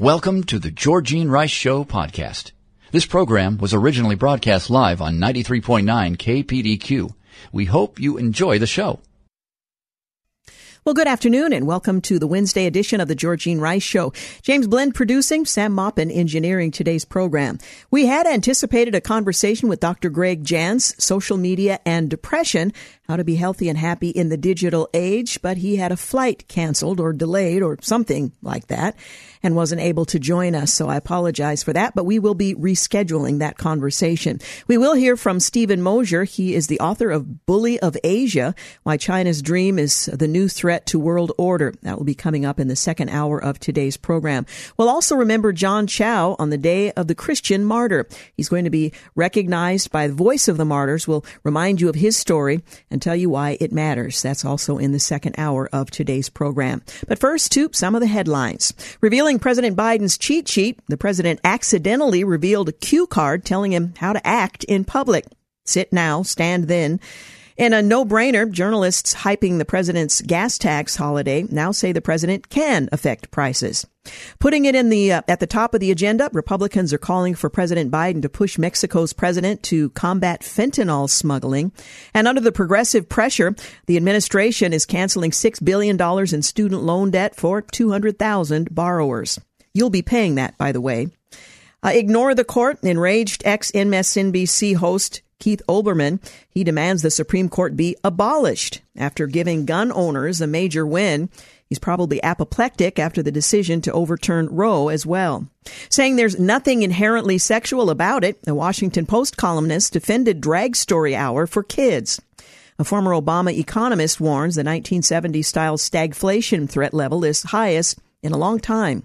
Welcome to the Georgene Rice Show podcast. This program was originally broadcast live on 93.9 KPDQ. We hope you enjoy the show. Well, good afternoon and welcome to the Wednesday edition of the Georgene Rice Show. James Blend producing, Sam Maupin engineering today's program. We had anticipated a conversation with Dr. Greg Jantz, social media and depression, how to be healthy and happy in the digital age, but he had a flight canceled or delayed or something like that and wasn't able to join us. So I apologize for that, but we will be rescheduling that conversation. We will hear from Steven Mosher. He is the author of Bully of Asia, Why China's Dream is the New Threat to World Order. That will be coming up in the second hour of today's program. We'll also remember John Chau on the day of the Christian martyr. He's going to be recognized by the voice of the martyrs. We'll remind you of his story and tell you why it matters. That's also in the second hour of today's program. But first, to some of the headlines. Revealing President Biden's cheat sheet, the president accidentally revealed a cue card telling him how to act in public. Sit now, stand then. In a no-brainer, journalists hyping the president's gas tax holiday now say the president can affect prices. Putting it in the uh, at the top of the agenda, Republicans are calling for President Biden to push Mexico's president to combat fentanyl smuggling. And under the progressive pressure, the administration is canceling 6 billion dollars in student loan debt for 200,000 borrowers. You'll be paying that, by the way. Uh, ignore the court. Enraged ex MSNBC host Keith Olbermann, he demands the Supreme Court be abolished after giving gun owners a major win. He's probably apoplectic after the decision to overturn Roe as well. Saying there's nothing inherently sexual about it, the Washington Post columnist defended Drag Story Hour for kids. A former Obama economist warns the 1970s style stagflation threat level is highest in a long time.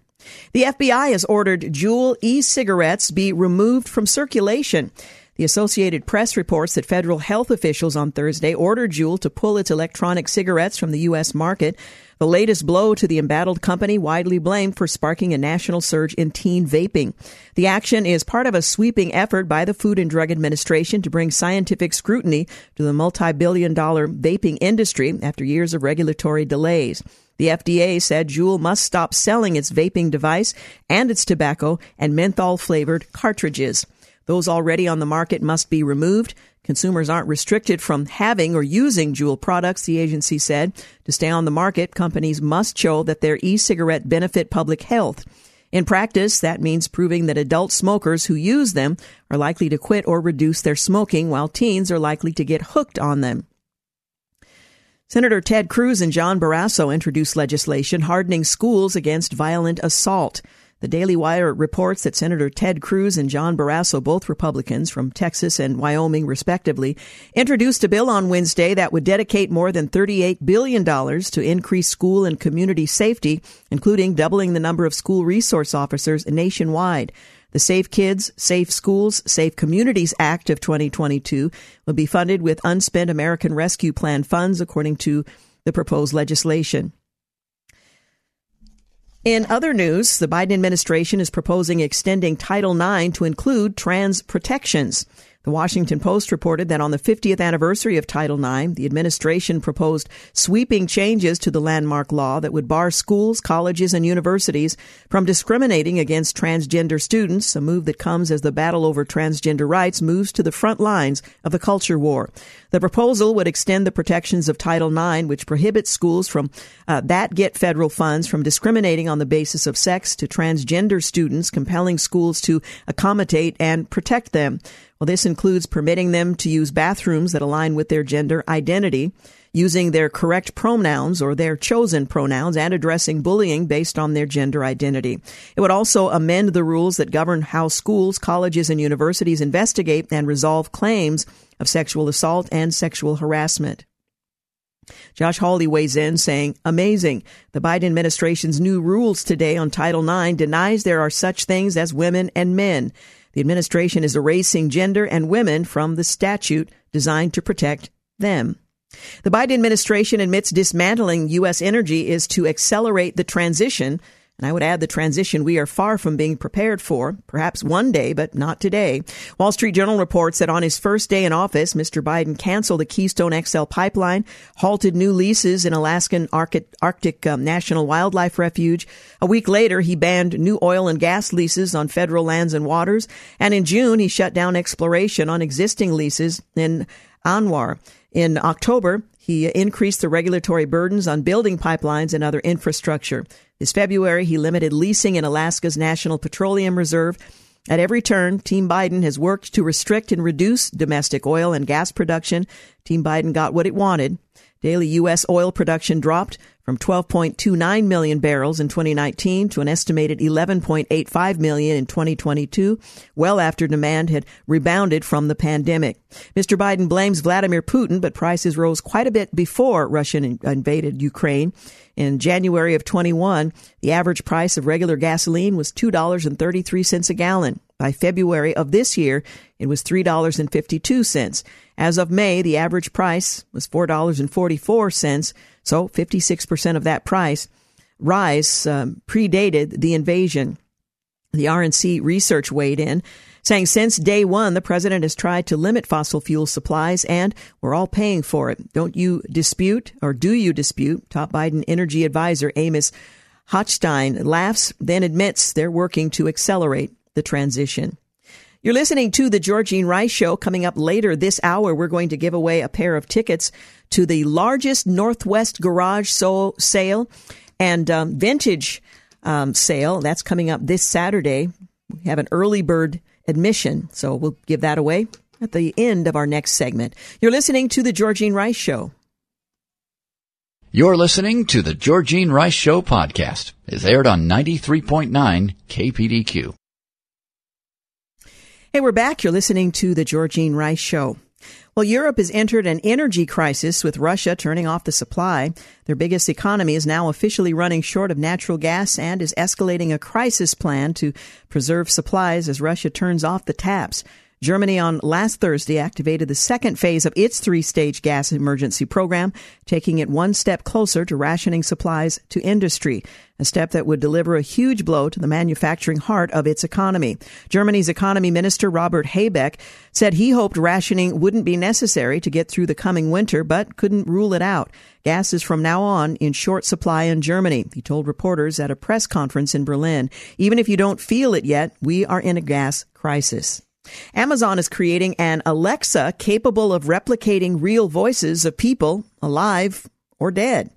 The FBI has ordered Juul e cigarettes be removed from circulation. The Associated Press reports that federal health officials on Thursday ordered Juul to pull its electronic cigarettes from the U.S. market. The latest blow to the embattled company widely blamed for sparking a national surge in teen vaping. The action is part of a sweeping effort by the Food and Drug Administration to bring scientific scrutiny to the multi-billion dollar vaping industry after years of regulatory delays. The FDA said Juul must stop selling its vaping device and its tobacco and menthol flavored cartridges. Those already on the market must be removed. Consumers aren't restricted from having or using Juul products, the agency said. To stay on the market, companies must show that their e-cigarette benefit public health. In practice, that means proving that adult smokers who use them are likely to quit or reduce their smoking, while teens are likely to get hooked on them. Senator Ted Cruz and John Barrasso introduced legislation hardening schools against violent assault. The Daily Wire reports that Senator Ted Cruz and John Barrasso, both Republicans from Texas and Wyoming respectively, introduced a bill on Wednesday that would dedicate more than $38 billion to increase school and community safety, including doubling the number of school resource officers nationwide. The Safe Kids, Safe Schools, Safe Communities Act of 2022 will be funded with unspent American Rescue Plan funds, according to the proposed legislation. In other news, the Biden administration is proposing extending Title IX to include trans protections. The Washington Post reported that on the 50th anniversary of Title IX, the administration proposed sweeping changes to the landmark law that would bar schools, colleges, and universities from discriminating against transgender students, a move that comes as the battle over transgender rights moves to the front lines of the culture war. The proposal would extend the protections of Title IX, which prohibits schools from uh, that get federal funds from discriminating on the basis of sex to transgender students, compelling schools to accommodate and protect them. Well, this includes permitting them to use bathrooms that align with their gender identity, using their correct pronouns or their chosen pronouns, and addressing bullying based on their gender identity. It would also amend the rules that govern how schools, colleges, and universities investigate and resolve claims of sexual assault and sexual harassment. Josh Hawley weighs in saying, amazing. The Biden administration's new rules today on Title IX denies there are such things as women and men. The administration is erasing gender and women from the statute designed to protect them. The Biden administration admits dismantling U.S. energy is to accelerate the transition and I would add the transition we are far from being prepared for, perhaps one day, but not today. Wall Street Journal reports that on his first day in office, Mr. Biden canceled the Keystone XL pipeline, halted new leases in Alaskan Arctic, um, National Wildlife Refuge. A week later, he banned new oil and gas leases on federal lands and waters. And in June, he shut down exploration on existing leases in ANWR. In October, he increased the regulatory burdens on building pipelines and other infrastructure. This February, he limited leasing in Alaska's National Petroleum Reserve. At every turn, Team Biden has worked to restrict and reduce domestic oil and gas production. Team Biden got what it wanted. Daily U.S. oil production dropped from 12.29 million barrels in 2019 to an estimated 11.85 million in 2022, well after demand had rebounded from the pandemic. Mr. Biden blames Vladimir Putin, but prices rose quite a bit before Russia invaded Ukraine. In January of 21, the average price of regular gasoline was $2.33 a gallon. By February of this year, it was $3.52. As of May, the average price was $4.44, so 56% of that price rise um, predated the invasion. The RNC research weighed in, saying since day one, the president has tried to limit fossil fuel supplies and we're all paying for it. Don't you dispute, or do you dispute? Top Biden energy advisor Amos Hochstein laughs, then admits they're working to accelerate the transition. You're listening to the Georgene Rice Show. Coming up later this hour, we're going to give away a pair of tickets to the largest Northwest garage sale and um, vintage um, sale. That's coming up this Saturday. We have an early bird admission, so we'll give that away at the end of our next segment. You're listening to the Georgene Rice Show. You're listening to the Georgene Rice Show podcast. It's aired on 93.9 KPDQ. Hey, we're back. You're listening to the Georgene Rice Show. Well, Europe has entered an energy crisis with Russia turning off the supply. Their biggest economy is now officially running short of natural gas and is escalating a crisis plan to preserve supplies as Russia turns off the taps. Germany on last Thursday activated the second phase of its three stage gas emergency program, taking it one step closer to rationing supplies to industry, a step that would deliver a huge blow to the manufacturing heart of its economy. Germany's economy minister Robert Habeck said he hoped rationing wouldn't be necessary to get through the coming winter, but couldn't rule it out. Gas is from now on in short supply in Germany, he told reporters at a press conference in Berlin. Even if you don't feel it yet, we are in a gas crisis. Amazon is creating an Alexa capable of replicating real voices of people alive or dead.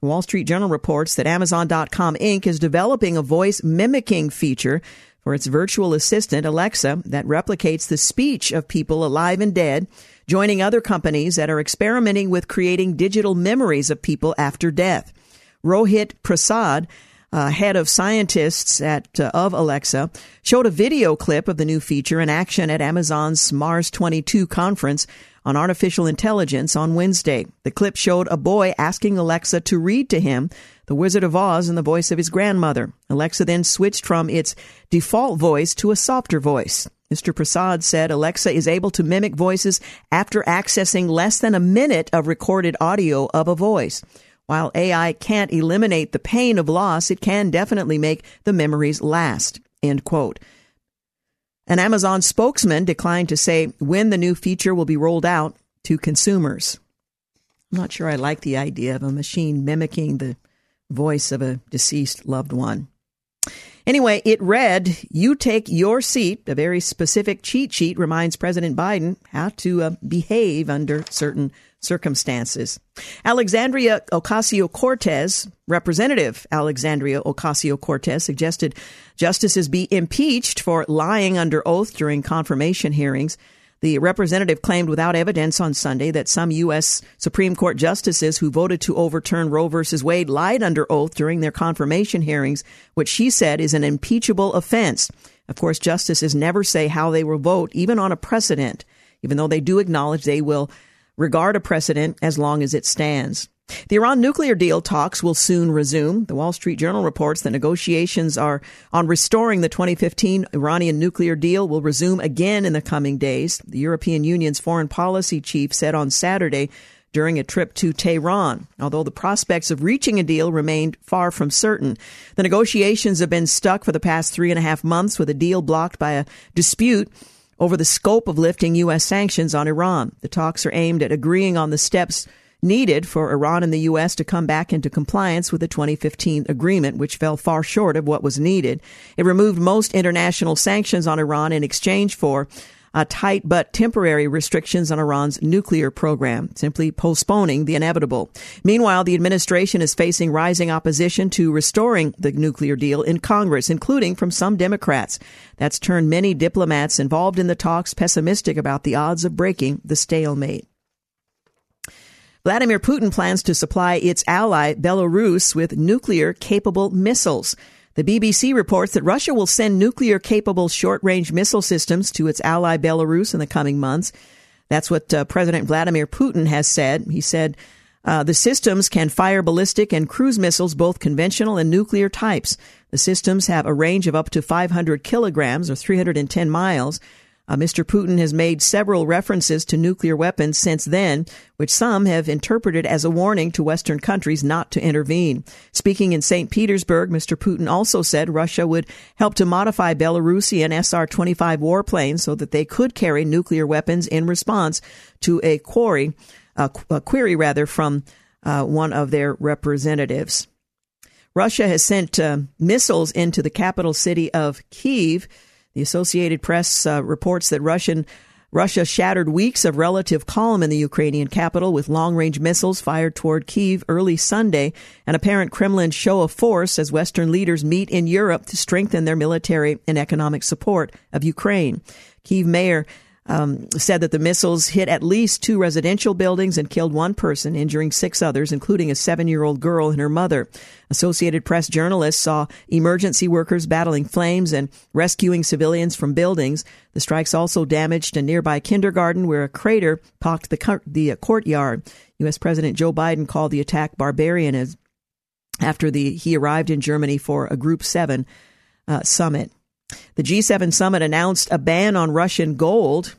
The Wall Street Journal reports that Amazon.com Inc. is developing a voice mimicking feature for its virtual assistant, Alexa, that replicates the speech of people alive and dead, joining other companies that are experimenting with creating digital memories of people after death. Rohit Prasad, uh, head of scientists at uh, of Alexa, showed a video clip of the new feature in action at Amazon's Mars 22 conference on artificial intelligence on Wednesday. The clip showed a boy asking Alexa to read to him The Wizard of Oz in the voice of his grandmother. Alexa then switched from its default voice to a softer voice. Mr. Prasad said Alexa is able to mimic voices after accessing less than a minute of recorded audio of a voice. While AI can't eliminate the pain of loss, it can definitely make the memories last. End quote. An Amazon spokesman declined to say when the new feature will be rolled out to consumers. I'm not sure I like the idea of a machine mimicking the voice of a deceased loved one. Anyway, it read, You take your seat. A very specific cheat sheet reminds President Biden how to uh, behave under certain circumstances. Alexandria Ocasio Cortez, Representative Alexandria Ocasio Cortez, suggested justices be impeached for lying under oath during confirmation hearings. The representative claimed without evidence on Sunday that some U.S. Supreme Court justices who voted to overturn Roe v. Wade lied under oath during their confirmation hearings, which she said is an impeachable offense. Of course, justices never say how they will vote, even on a precedent, even though they do acknowledge they will regard a precedent as long as it stands. The Iran nuclear deal talks will soon resume. The Wall Street Journal reports that negotiations are on restoring the 2015 Iranian nuclear deal will resume again in the coming days. The European Union's foreign policy chief said on Saturday during a trip to Tehran, although the prospects of reaching a deal remained far from certain. The negotiations have been stuck for the past three and a half months with a deal blocked by a dispute over the scope of lifting U.S. sanctions on Iran. The talks are aimed at agreeing on the steps needed for Iran and the U.S. to come back into compliance with the 2015 agreement, which fell far short of what was needed. It removed most international sanctions on Iran in exchange for uh, tight but temporary restrictions on Iran's nuclear program, simply postponing the inevitable. Meanwhile, the administration is facing rising opposition to restoring the nuclear deal in Congress, including from some Democrats. That's turned many diplomats involved in the talks pessimistic about the odds of breaking the stalemate. Vladimir Putin plans to supply its ally, Belarus, with nuclear capable missiles. The BBC reports that Russia will send nuclear capable short range missile systems to its ally, Belarus, in the coming months. That's what uh, President Vladimir Putin has said. He said, uh, the systems can fire ballistic and cruise missiles, both conventional and nuclear types. The systems have a range of up to 500 kilograms or 310 miles. Uh, Mr. Putin has made several references to nuclear weapons since then, which some have interpreted as a warning to Western countries not to intervene. Speaking in St. Petersburg, Mr. Putin also said Russia would help to modify Belarusian SR 25 warplanes so that they could carry nuclear weapons in response to a query, a query rather, from uh, one of their representatives. Russia has sent uh, missiles into the capital city of Kiev the Associated Press uh, reports that Russian Russia shattered weeks of relative calm in the Ukrainian capital with long-range missiles fired toward Kiev early Sunday, an apparent Kremlin show of force as Western leaders meet in Europe to strengthen their military and economic support of Ukraine. Kiev Mayor um, said that the missiles hit at least two residential buildings and killed one person, injuring six others, including a seven year old girl and her mother. Associated Press journalists saw emergency workers battling flames and rescuing civilians from buildings. The strikes also damaged a nearby kindergarten where a crater pocked the, the courtyard. U.S. President Joe Biden called the attack barbarian after the, he arrived in Germany for a Group 7 uh, summit. The G7 summit announced a ban on Russian gold.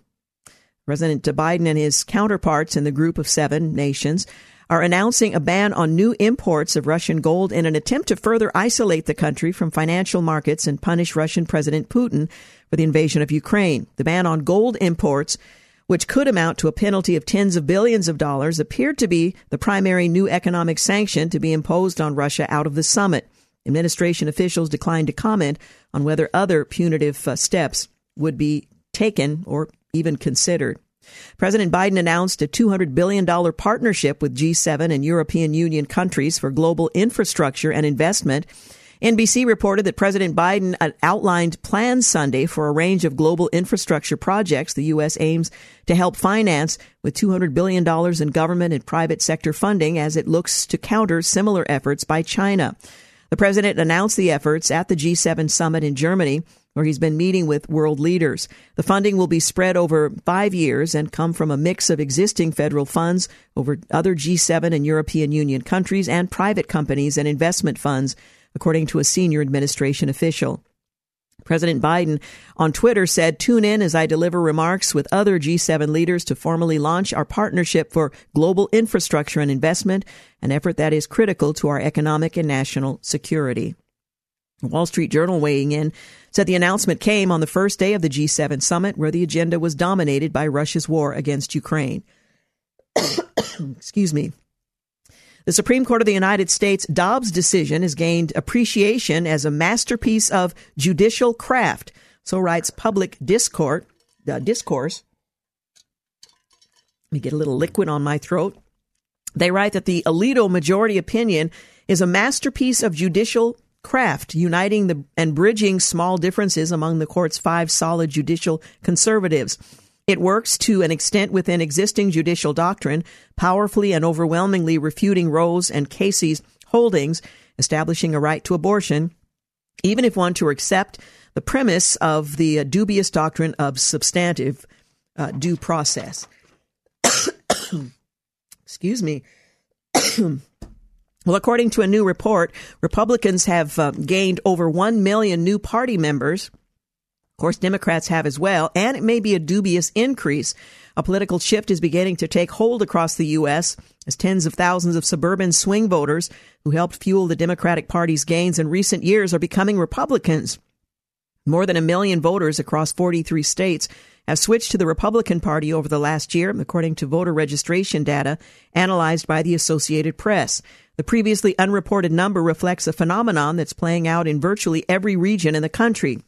President Biden and his counterparts in the group of seven nations are announcing a ban on new imports of Russian gold in an attempt to further isolate the country from financial markets and punish Russian President Putin for the invasion of Ukraine. The ban on gold imports, which could amount to a penalty of tens of billions of dollars, appeared to be the primary new economic sanction to be imposed on Russia out of the summit. Administration officials declined to comment on whether other punitive uh, steps would be taken or even considered. President Biden announced a $200 billion partnership with G7 and European Union countries for global infrastructure and investment. NBC reported that President Biden uh, outlined plans Sunday for a range of global infrastructure projects the U.S. aims to help finance with $200 billion in government and private sector funding as it looks to counter similar efforts by China. The president announced the efforts at the G7 summit in Germany, where he's been meeting with world leaders. The funding will be spread over five years and come from a mix of existing federal funds over other G7 and European Union countries and private companies and investment funds, according to a senior administration official. President Biden on Twitter said, Tune in as I deliver remarks with other G7 leaders to formally launch our partnership for global infrastructure and investment, an effort that is critical to our economic and national security. Wall Street Journal weighing in said the announcement came on the first day of the G7 summit, where the agenda was dominated by Russia's war against Ukraine. Excuse me. The Supreme Court of the United States Dobbs decision has gained appreciation as a masterpiece of judicial craft. So writes Public Discourse. Uh, discourse. Let me get a little liquid on my throat. They write that the Alito majority opinion is a masterpiece of judicial craft, uniting the and bridging small differences among the court's five solid judicial conservatives. It works to an extent within existing judicial doctrine, powerfully and overwhelmingly refuting Roe's and Casey's holdings, establishing a right to abortion, even if one to accept the premise of the uh, dubious doctrine of substantive uh, due process. Excuse me. well, according to a new report, Republicans have uh, gained over 1 million new party members. Of course, Democrats have as well, and it may be a dubious increase. A political shift is beginning to take hold across the U.S. as tens of thousands of suburban swing voters who helped fuel the Democratic Party's gains in recent years are becoming Republicans. More than a million voters across 43 states have switched to the Republican Party over the last year, according to voter registration data analyzed by the Associated Press. The previously unreported number reflects a phenomenon that's playing out in virtually every region in the country.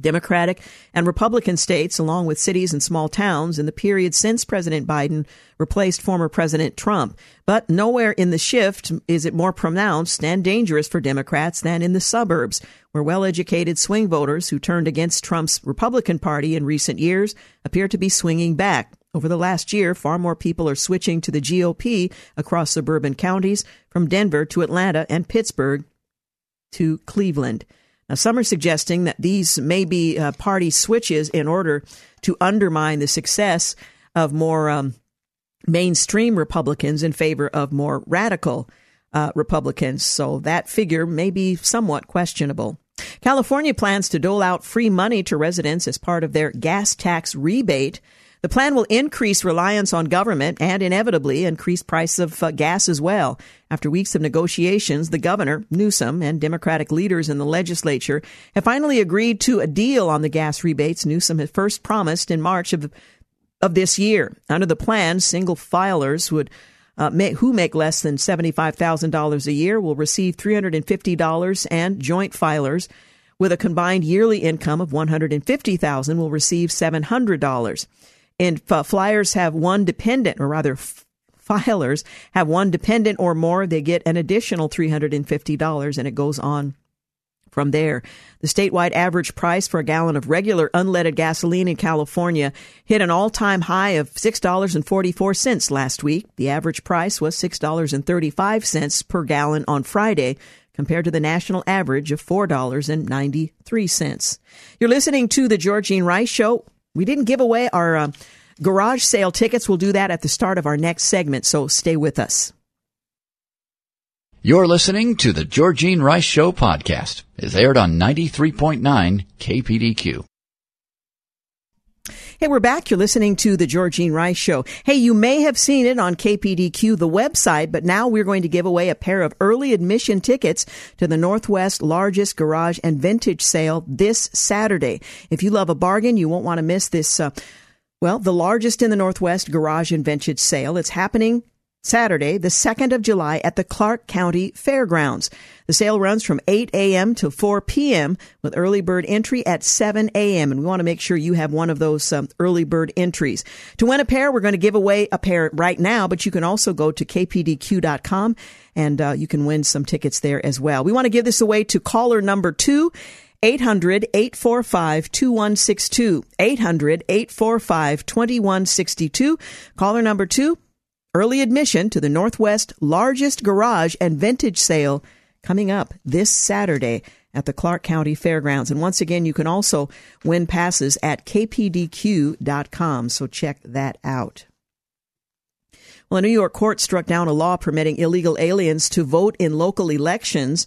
Democratic and Republican states, along with cities and small towns, in the period since President Biden replaced former President Trump. But nowhere in the shift is it more pronounced and dangerous for Democrats than in the suburbs, where well educated swing voters who turned against Trump's Republican Party in recent years appear to be swinging back. Over the last year, far more people are switching to the GOP across suburban counties, from Denver to Atlanta and Pittsburgh to Cleveland. Now, some are suggesting that these may be uh, party switches in order to undermine the success of more um, mainstream Republicans in favor of more radical uh, Republicans. So that figure may be somewhat questionable. California plans to dole out free money to residents as part of their gas tax rebate. The plan will increase reliance on government and inevitably increase price of uh, gas as well. After weeks of negotiations, the governor, Newsom, and Democratic leaders in the legislature have finally agreed to a deal on the gas rebates Newsom had first promised in March of, of this year. Under the plan, single filers would uh, may, who make less than $75,000 a year will receive $350 and joint filers with a combined yearly income of 150,000 will receive $700 and flyers have one dependent, or rather, filers have one dependent or more, they get an additional $350, and it goes on from there. The statewide average price for a gallon of regular unleaded gasoline in California hit an all time high of $6.44 last week. The average price was $6.35 per gallon on Friday compared to the national average of $4.93. You're listening to the Georgene Rice Show. We didn't give away our uh, garage sale tickets. We'll do that at the start of our next segment, so stay with us. You're listening to the Georgene Rice Show podcast. It's aired on 93.9 KPDQ. Hey, we're back. You're listening to the Georgene Rice Show. Hey, you may have seen it on KPDQ, the website, but now we're going to give away a pair of early admission tickets to the Northwest largest garage and vintage sale this Saturday. If you love a bargain, you won't want to miss this. Uh, well, the largest in the Northwest garage and vintage sale. It's happening Saturday, the 2nd of July at the Clark County Fairgrounds. The sale runs from 8 a.m. to 4 p.m. with early bird entry at 7 a.m. And we want to make sure you have one of those um, early bird entries. To win a pair, we're going to give away a pair right now, but you can also go to kpdq.com and uh, you can win some tickets there as well. We want to give this away to caller number two. 800 845 2162. 800 845 2162. Caller number two, early admission to the Northwest largest garage and vintage sale coming up this Saturday at the Clark County Fairgrounds. And once again, you can also win passes at kpdq.com. So check that out. Well, a New York court struck down a law permitting illegal aliens to vote in local elections.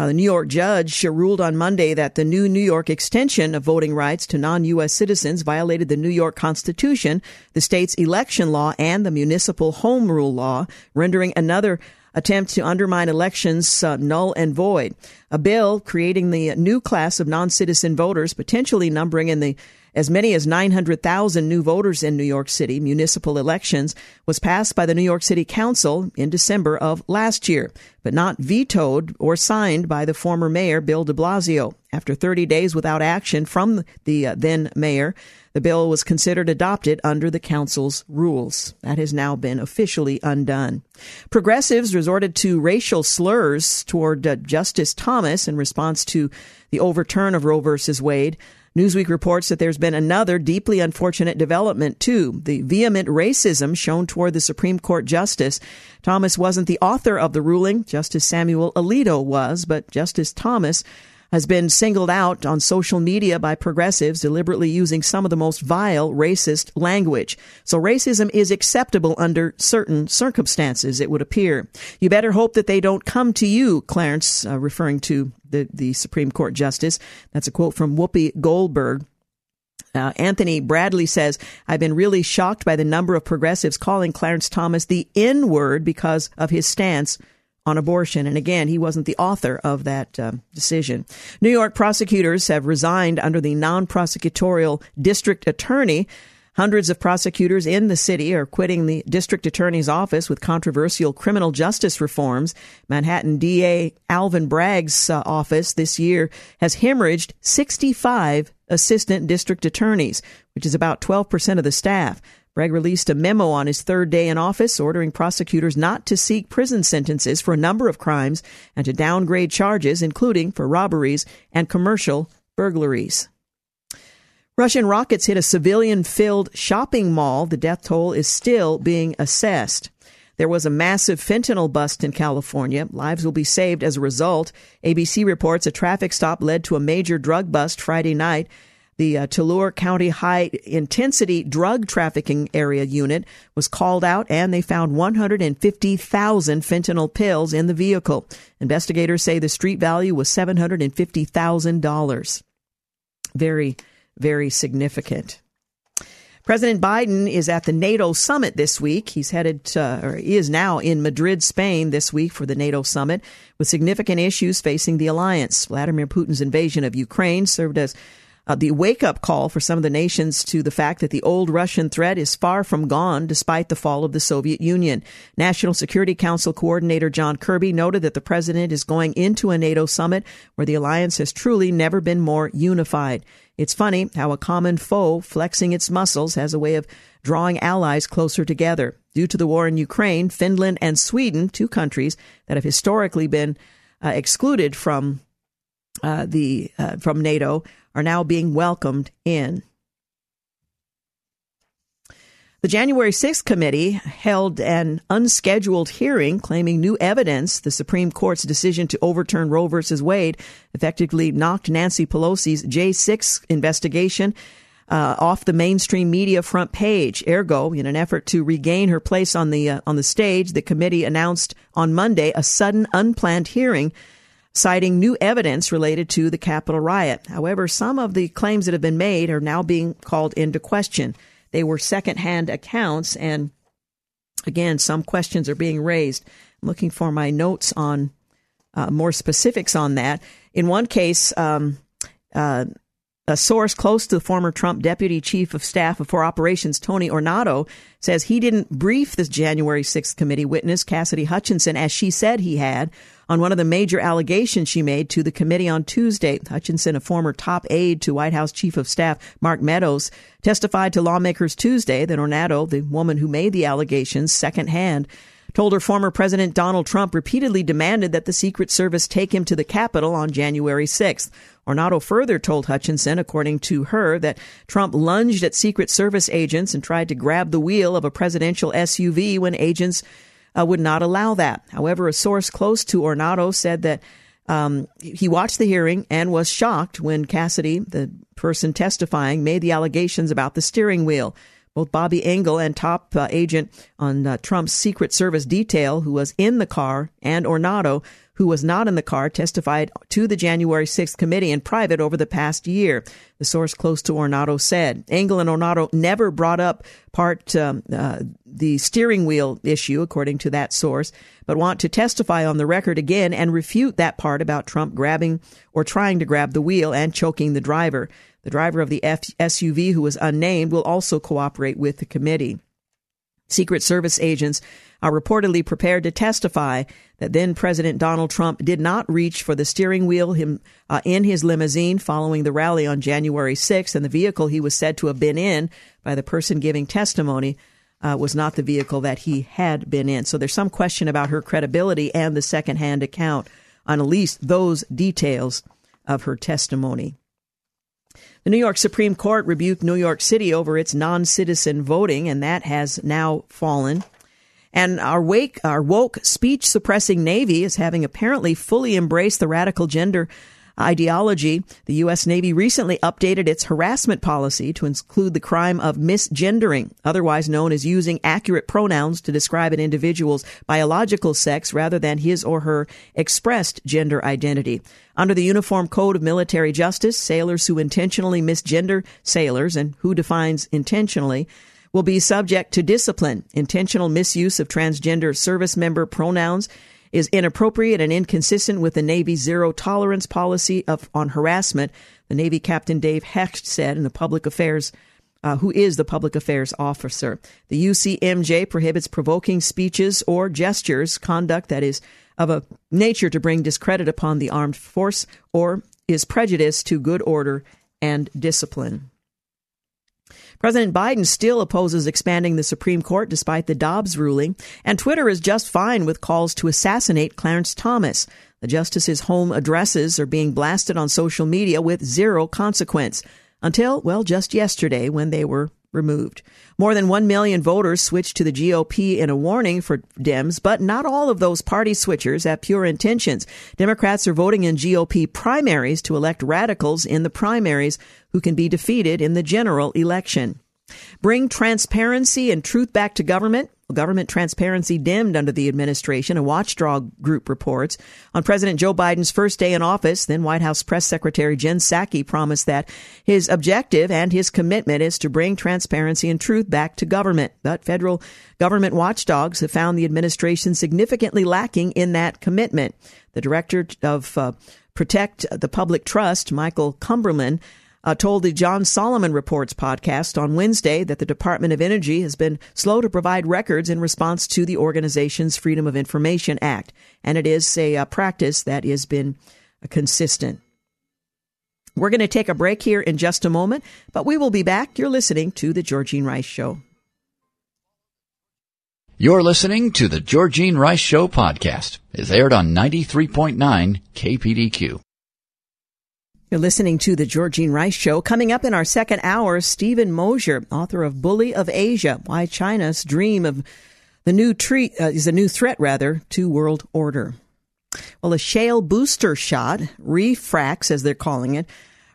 Uh, the New York judge ruled on Monday that the new New York extension of voting rights to non U.S. citizens violated the New York Constitution, the state's election law, and the municipal home rule law, rendering another attempt to undermine elections uh, null and void. A bill creating the new class of non citizen voters, potentially numbering in the as many as 900,000 new voters in New York City municipal elections was passed by the New York City Council in December of last year, but not vetoed or signed by the former mayor Bill de Blasio. After 30 days without action from the uh, then mayor, the bill was considered adopted under the council's rules. That has now been officially undone. Progressives resorted to racial slurs toward uh, Justice Thomas in response to the overturn of Roe v. Wade. Newsweek reports that there's been another deeply unfortunate development, too. The vehement racism shown toward the Supreme Court Justice. Thomas wasn't the author of the ruling. Justice Samuel Alito was, but Justice Thomas has been singled out on social media by progressives deliberately using some of the most vile racist language. So racism is acceptable under certain circumstances, it would appear. You better hope that they don't come to you, Clarence, uh, referring to the, the Supreme Court justice. That's a quote from Whoopi Goldberg. Uh, Anthony Bradley says, I've been really shocked by the number of progressives calling Clarence Thomas the N word because of his stance on abortion. And again, he wasn't the author of that uh, decision. New York prosecutors have resigned under the non prosecutorial district attorney. Hundreds of prosecutors in the city are quitting the district attorney's office with controversial criminal justice reforms. Manhattan DA Alvin Bragg's uh, office this year has hemorrhaged 65 assistant district attorneys, which is about 12% of the staff. Bragg released a memo on his third day in office ordering prosecutors not to seek prison sentences for a number of crimes and to downgrade charges, including for robberies and commercial burglaries. Russian rockets hit a civilian filled shopping mall. The death toll is still being assessed. There was a massive fentanyl bust in California. Lives will be saved as a result. ABC reports a traffic stop led to a major drug bust Friday night. The uh, Tulare County High Intensity Drug Trafficking Area Unit was called out and they found 150,000 fentanyl pills in the vehicle. Investigators say the street value was $750,000. Very, very significant. President Biden is at the NATO summit this week. He's headed to, or he is now in Madrid, Spain this week for the NATO summit with significant issues facing the alliance. Vladimir Putin's invasion of Ukraine served as uh, the wake up call for some of the nations to the fact that the old Russian threat is far from gone despite the fall of the Soviet Union. National Security Council Coordinator John Kirby noted that the president is going into a NATO summit where the alliance has truly never been more unified. It's funny how a common foe flexing its muscles has a way of drawing allies closer together. Due to the war in Ukraine, Finland and Sweden, two countries that have historically been uh, excluded from uh, the uh, from NATO, are now being welcomed in. The January 6th committee held an unscheduled hearing claiming new evidence the Supreme Court's decision to overturn Roe v. Wade effectively knocked Nancy Pelosi's J6 investigation uh, off the mainstream media front page. Ergo, in an effort to regain her place on the uh, on the stage, the committee announced on Monday a sudden unplanned hearing citing new evidence related to the Capitol riot. However, some of the claims that have been made are now being called into question. They were secondhand accounts, and again, some questions are being raised. I'm looking for my notes on uh, more specifics on that. In one case, um, uh, a source close to the former Trump deputy chief of staff for operations, Tony Ornato, says he didn't brief this January 6th committee witness, Cassidy Hutchinson, as she said he had, on one of the major allegations she made to the committee on Tuesday. Hutchinson, a former top aide to White House Chief of Staff Mark Meadows, testified to lawmakers Tuesday that Ornato, the woman who made the allegations secondhand, told her former President Donald Trump repeatedly demanded that the Secret Service take him to the Capitol on January 6th. Ornato further told Hutchinson, according to her, that Trump lunged at Secret Service agents and tried to grab the wheel of a presidential SUV when agents uh, would not allow that. However, a source close to Ornato said that um, he watched the hearing and was shocked when Cassidy, the person testifying, made the allegations about the steering wheel. Both Bobby Engel and top uh, agent on uh, Trump's Secret Service detail, who was in the car, and Ornato, who was not in the car, testified to the January 6th committee in private over the past year. The source close to Ornato said Engel and Ornato never brought up part um, uh, the steering wheel issue, according to that source, but want to testify on the record again and refute that part about Trump grabbing or trying to grab the wheel and choking the driver. The driver of the F- SUV, who was unnamed, will also cooperate with the committee. Secret Service agents are reportedly prepared to testify that then President Donald Trump did not reach for the steering wheel him, uh, in his limousine following the rally on January 6th, and the vehicle he was said to have been in by the person giving testimony uh, was not the vehicle that he had been in. So there's some question about her credibility and the secondhand account on at least those details of her testimony. The New York Supreme Court rebuked New York City over its non citizen voting, and that has now fallen. And our wake, our woke speech suppressing Navy is having apparently fully embraced the radical gender ideology, the U.S. Navy recently updated its harassment policy to include the crime of misgendering, otherwise known as using accurate pronouns to describe an individual's biological sex rather than his or her expressed gender identity. Under the Uniform Code of Military Justice, sailors who intentionally misgender sailors and who defines intentionally will be subject to discipline. Intentional misuse of transgender service member pronouns is inappropriate and inconsistent with the Navy's zero tolerance policy of on harassment. The Navy Captain Dave Hecht said in the public affairs uh, who is the public affairs officer. The UCMJ prohibits provoking speeches or gestures, conduct that is of a nature to bring discredit upon the armed force or is prejudice to good order and discipline. President Biden still opposes expanding the Supreme Court despite the Dobbs ruling, and Twitter is just fine with calls to assassinate Clarence Thomas. The justice's home addresses are being blasted on social media with zero consequence until, well, just yesterday when they were removed. More than 1 million voters switched to the GOP in a warning for Dems, but not all of those party switchers have pure intentions. Democrats are voting in GOP primaries to elect radicals in the primaries who can be defeated in the general election. Bring transparency and truth back to government. Government transparency dimmed under the administration, a watchdog group reports. On President Joe Biden's first day in office, then White House Press Secretary Jen Psaki promised that his objective and his commitment is to bring transparency and truth back to government. But federal government watchdogs have found the administration significantly lacking in that commitment. The director of uh, Protect the Public Trust, Michael Chamberlain, uh, told the John Solomon Reports podcast on Wednesday that the Department of Energy has been slow to provide records in response to the organization's Freedom of Information Act, and it is a, a practice that has been consistent. We're going to take a break here in just a moment, but we will be back. You're listening to The Georgene Rice Show. You're listening to The Georgene Rice Show podcast. It's aired on 93.9 KPDQ. You're listening to the Georgene Rice Show. Coming up in our second hour, Steven Mosher, author of Bully of Asia, Why China's Dream of the New Treat uh, is a New Threat, rather, to World Order. Well, a shale booster shot, refracts as they're calling it,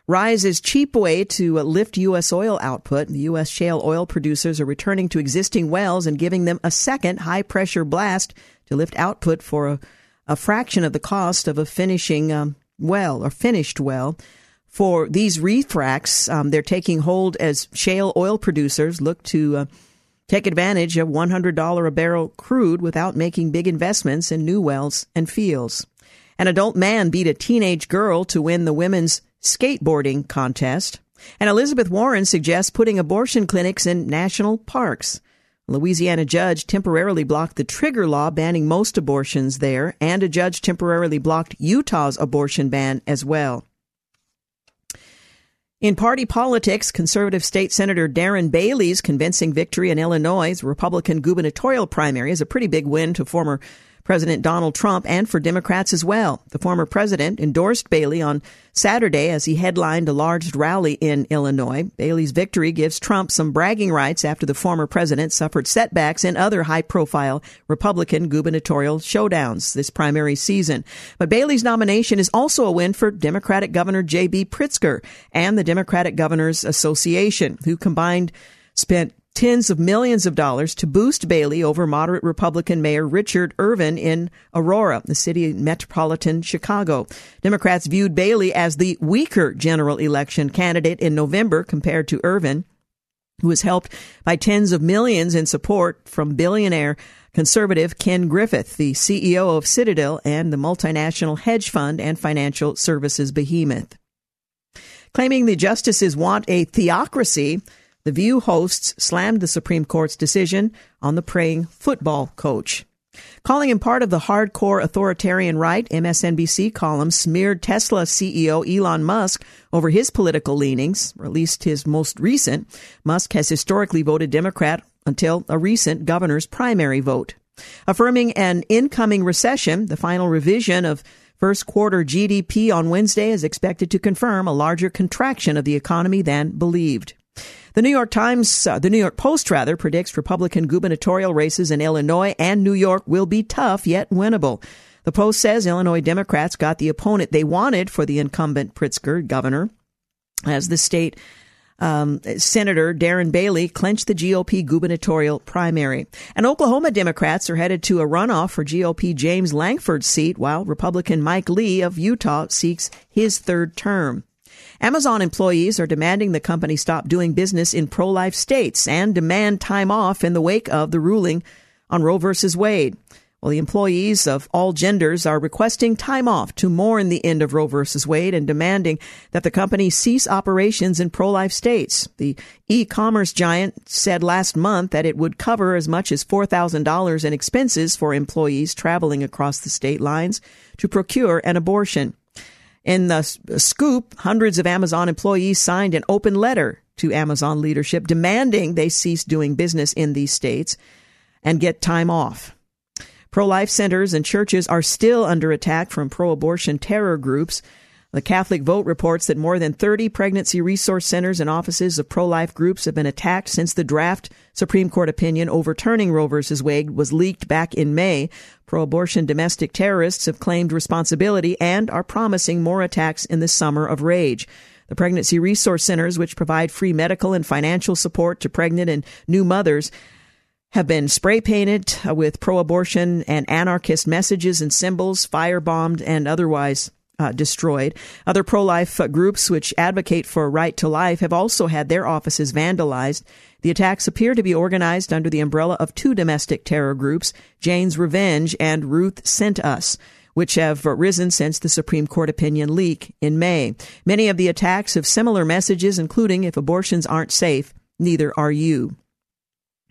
rises cheap way to lift U.S. oil output. The U.S. shale oil producers are returning to existing wells and giving them a second high pressure blast to lift output for a, a fraction of the cost of a finishing um, well or finished well. For these refracts, um, they're taking hold as shale oil producers look to uh, take advantage of $100 a barrel crude without making big investments in new wells and fields. An adult man beat a teenage girl to win the women's skateboarding contest. And Elizabeth Warren suggests putting abortion clinics in national parks. Louisiana judge temporarily blocked the trigger law banning most abortions there, and a judge temporarily blocked Utah's abortion ban as well. In party politics, conservative state senator Darren Bailey's convincing victory in Illinois' Republican gubernatorial primary is a pretty big win to former President Donald Trump and for Democrats as well. The former president endorsed Bailey on Saturday as he headlined a large rally in Illinois. Bailey's victory gives Trump some bragging rights after the former president suffered setbacks in other high profile Republican gubernatorial showdowns this primary season. But Bailey's nomination is also a win for Democratic Governor J.B. Pritzker and the Democratic Governors Association, who combined spent tens of millions of dollars to boost Bailey over moderate Republican Mayor Richard Irvin in Aurora, the city metropolitan Chicago. Democrats viewed Bailey as the weaker general election candidate in November compared to Irvin, who was helped by tens of millions in support from billionaire conservative Ken Griffin, the CEO of Citadel and the multinational hedge fund and financial services behemoth. Claiming the justices want a theocracy, the View hosts slammed the Supreme Court's decision on the praying football coach. Calling him part of the hardcore authoritarian right, MSNBC column smeared Tesla CEO Elon Musk over his political leanings, or at least his most recent. Musk has historically voted Democrat until a recent governor's primary vote. Affirming an incoming recession, the final revision of first quarter GDP on Wednesday is expected to confirm a larger contraction of the economy than believed. The New York Times, uh, the New York Post rather, predicts Republican gubernatorial races in Illinois and New York will be tough yet winnable. The Post says Illinois Democrats got the opponent they wanted for the incumbent Pritzker governor as the state um, Senator Darren Bailey clinched the GOP gubernatorial primary. And Oklahoma Democrats are headed to a runoff for GOP James Lankford's seat, while Republican Mike Lee of Utah seeks his third term. Amazon employees are demanding the company stop doing business in pro life states and demand time off in the wake of the ruling on Roe v. Wade. Well, the employees of all genders are requesting time off to mourn the end of Roe v. Wade and demanding that the company cease operations in pro-life states. The e-commerce giant said last month that it would cover as much as $4,000 in expenses for employees traveling across the state lines to procure an abortion. In the uh, scoop, hundreds of Amazon employees signed an open letter to Amazon leadership demanding they cease doing business in these states and get time off. Pro life centers and churches are still under attack from pro abortion terror groups. The Catholic Vote reports that more than 30 pregnancy resource centers and offices of pro life groups have been attacked since the draft Supreme Court opinion overturning Roe v. Wade was leaked back in May. Pro abortion domestic terrorists have claimed responsibility and are promising more attacks in the summer of rage. The pregnancy resource centers, which provide free medical and financial support to pregnant and new mothers, have been spray painted with pro abortion and anarchist messages and symbols, firebombed, and otherwise uh, destroyed. Other pro life groups which advocate for a right to life have also had their offices vandalized. The attacks appear to be organized under the umbrella of two domestic terror groups, Jane's Revenge and Ruth Sent Us which have risen since the Supreme Court opinion leak in May. Many of the attacks have similar messages, including if abortions aren't safe, neither are you.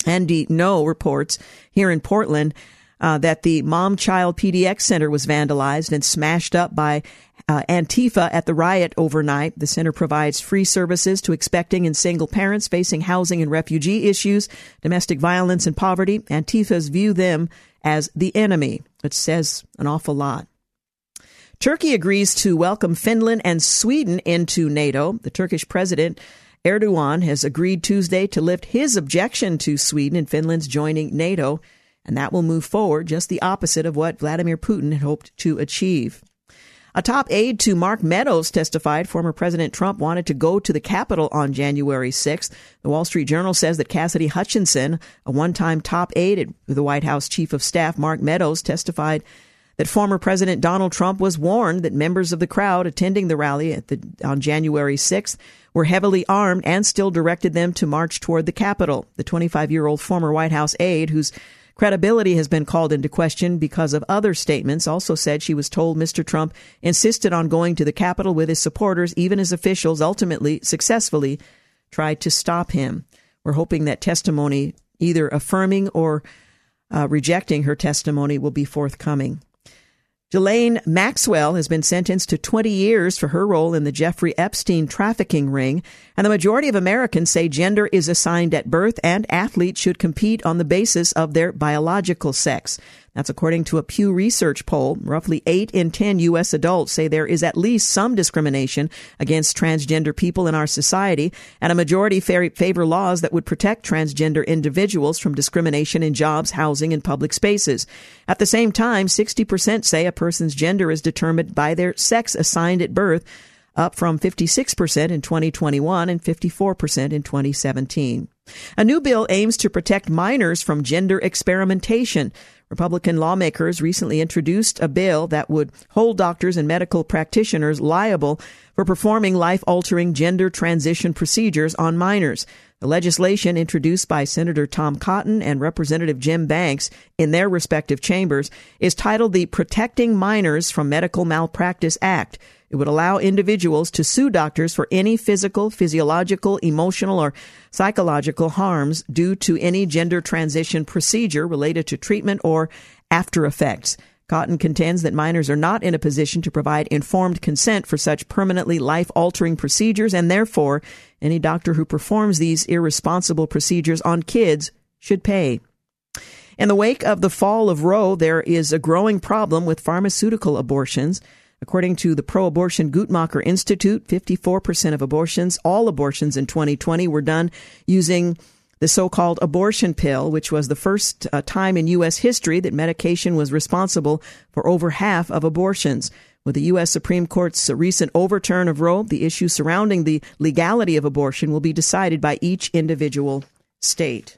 Andy Ngo reports here in Portland uh, that the Mom Child PDX Center was vandalized and smashed up by uh, Antifa at the riot overnight. The center provides free services to expecting and single parents facing housing and refugee issues, domestic violence, and poverty. Antifas view them as the enemy, which says an awful lot. Turkey agrees to welcome Finland and Sweden into NATO. The Turkish president Erdogan has agreed Tuesday to lift his objection to Sweden and Finland's joining NATO, and that will move forward just the opposite of what Vladimir Putin had hoped to achieve. A top aide to Mark Meadows testified former President Trump wanted to go to the Capitol on January 6th. The Wall Street Journal says that Cassidy Hutchinson, a one time top aide at the White House Chief of Staff Mark Meadows, testified that former President Donald Trump was warned that members of the crowd attending the rally the, on January 6th were heavily armed and still directed them to march toward the Capitol. The 25 year old former White House aide, whose credibility has been called into question because of other statements, also said she was told Mr. Trump insisted on going to the Capitol with his supporters, even as officials ultimately successfully tried to stop him. We're hoping that testimony, either affirming or uh, rejecting her testimony, will be forthcoming. Ghislaine Maxwell has been sentenced to 20 years for her role in the Jeffrey Epstein trafficking ring, and the majority of Americans say gender is assigned at birth and athletes should compete on the basis of their biological sex. That's according to a Pew Research poll. Roughly 8 in 10 U.S. adults say there is at least some discrimination against transgender people in our society, and a majority favor laws that would protect transgender individuals from discrimination in jobs, housing, and public spaces. At the same time, 60% say a person's gender is determined by their sex assigned at birth, up from 56% in 2021 and 54% in 2017. A new bill aims to protect minors from gender experimentation. Republican lawmakers recently introduced a bill that would hold doctors and medical practitioners liable for performing life altering gender transition procedures on minors. The legislation introduced by Senator Tom Cotton and Representative Jim Banks in their respective chambers is titled the Protecting Minors from Medical Malpractice Act. It would allow individuals to sue doctors for any physical, physiological, emotional, or psychological harms due to any gender transition procedure related to treatment or after effects. Cotton contends that minors are not in a position to provide informed consent for such permanently life altering procedures, and therefore, any doctor who performs these irresponsible procedures on kids should pay. In the wake of the fall of Roe, there is a growing problem with pharmaceutical abortions. According to the pro abortion Guttmacher Institute, 54% of abortions, all abortions in 2020, were done using the so called abortion pill, which was the first uh, time in U.S. history that medication was responsible for over half of abortions. With the U.S. Supreme Court's recent overturn of Roe, the issue surrounding the legality of abortion will be decided by each individual state.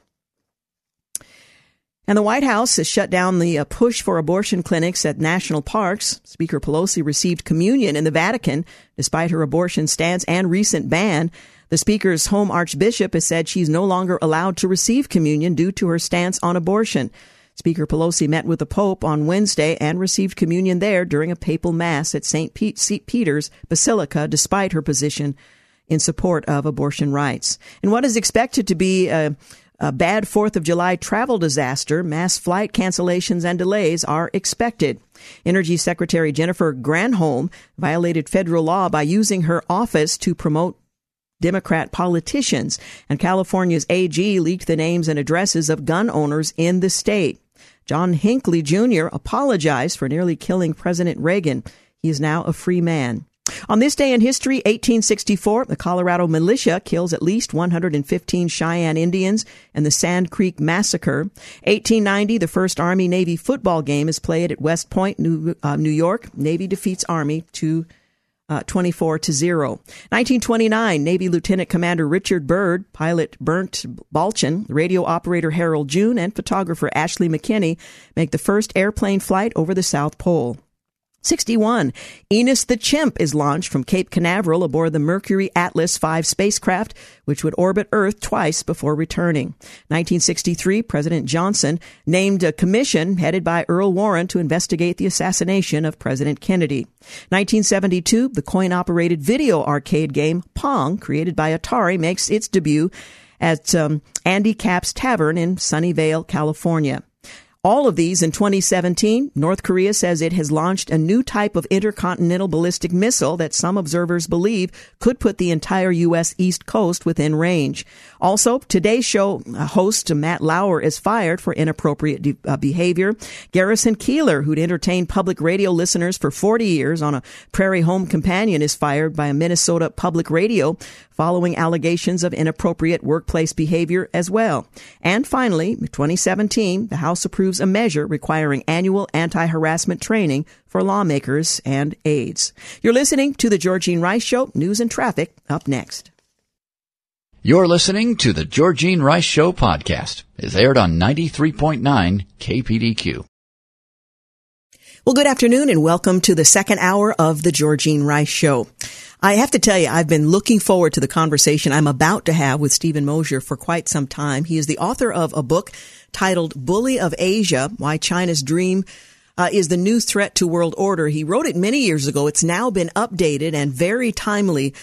And the White House has shut down the uh, push for abortion clinics at national parks. Speaker Pelosi received communion in the Vatican despite her abortion stance and recent ban. The Speaker's home archbishop has said she's no longer allowed to receive communion due to her stance on abortion. Speaker Pelosi met with the Pope on Wednesday and received communion there during a papal mass at St. Peter's Basilica, despite her position in support of abortion rights. And what is expected to be a a bad 4th of July travel disaster, mass flight cancellations and delays are expected. Energy Secretary Jennifer Granholm violated federal law by using her office to promote Democrat politicians, and California's AG leaked the names and addresses of gun owners in the state. John Hinckley Jr. apologized for nearly killing President Reagan. He is now a free man. On this day in history, 1864, the Colorado militia kills at least 115 Cheyenne Indians in the Sand Creek Massacre. 1890, the first Army Navy football game is played at West Point, New, uh, New York. Navy defeats Army to uh, 24 to 0. 1929, Navy Lieutenant Commander Richard Byrd, pilot Bernt Balchen, radio operator Harold June, and photographer Ashley McKinley make the first airplane flight over the South Pole. 61. Enos the Chimp is launched from Cape Canaveral aboard the Mercury Atlas V spacecraft, which would orbit Earth twice before returning. 1963, President Johnson named a commission headed by Earl Warren to investigate the assassination of President Kennedy. 1972, the coin operated video arcade game Pong, created by Atari, makes its debut at um, Andy Capp's Tavern in Sunnyvale, California. All of these in 2017, North Korea says it has launched a new type of intercontinental ballistic missile that some observers believe could put the entire U.S. East Coast within range. Also, today's show uh, host Matt Lauer is fired for inappropriate de- uh, behavior. Garrison Keillor, who'd entertained public radio listeners for 40 years on a Prairie Home Companion, is fired by a Minnesota public radio following allegations of inappropriate workplace behavior as well. And finally, 2017, the House approves a measure requiring annual anti-harassment training for lawmakers and aides. You're listening to the Georgene Rice Show. News and traffic up next. You're listening to the Georgene Rice Show podcast. It's aired on 93.9 KPDQ. Well, good afternoon and welcome to the second hour of the Georgene Rice Show. I have to tell you, I've been looking forward to the conversation I'm about to have with Steven Mosher for quite some time. He is the author of a book titled Bully of Asia, Why China's Dream uh, is the new threat to world order. He wrote it many years ago. It's now been updated and very timely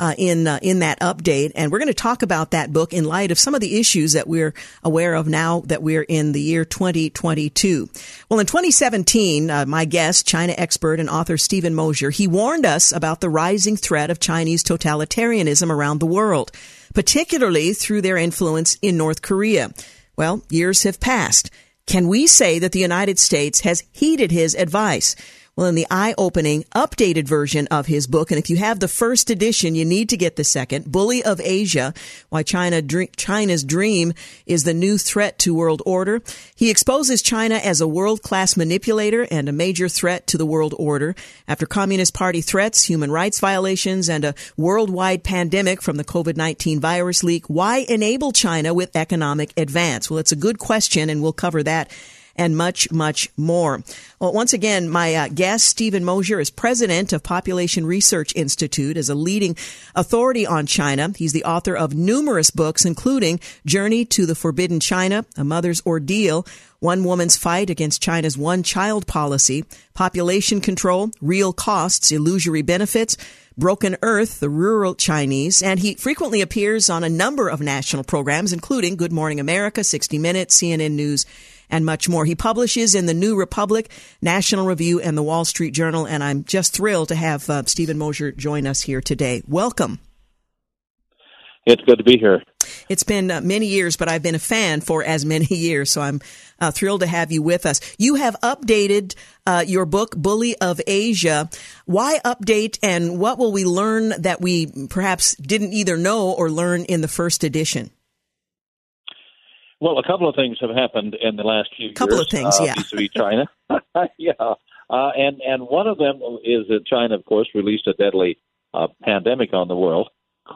uh, in uh, in that update, and we're going to talk about that book in light of some of the issues that we're aware of now that we're in the year 2022. Well, in 2017, uh, my guest, China expert and author Steven Mosher, he warned us about the rising threat of Chinese totalitarianism around the world, particularly through their influence in North Korea. Well, years have passed. Can we say that the United States has heeded his advice? Well, in the eye-opening, updated version of his book, and if you have the first edition, you need to get the second, Bully of Asia, Why China China's Dream is the New Threat to World Order. He exposes China as a world-class manipulator and a major threat to the world order. After Communist Party threats, human rights violations, and a worldwide pandemic from the COVID-19 virus leak, why enable China with economic advance? Well, it's a good question, and we'll cover that and much, much more. Well, once again, my uh, guest, Steven Mosher, is president of Population Research Institute is a leading authority on China. He's the author of numerous books, including Journey to the Forbidden China, A Mother's Ordeal, One Woman's Fight Against China's One Child Policy, Population Control, Real Costs, Illusory Benefits, Broken Earth, the rural Chinese, and he frequently appears on a number of national programs, including Good Morning America, 60 Minutes, CNN News, and much more. He publishes in the New Republic, National Review, and the Wall Street Journal, and I'm just thrilled to have uh, Steven Mosher join us here today. Welcome. It's good to be here. It's been uh, many years, but I've been a fan for as many years, so I'm uh, thrilled to have you with us. You have updated uh, your book, Bully of Asia. Why update, and what will we learn that we perhaps didn't either know or learn in the first edition? Well, a couple of things have happened in the last few couple years. Couple of things, uh, yeah. Vis-a-vis China, yeah, uh, and and one of them is that China, of course, released a deadly uh, pandemic on the world,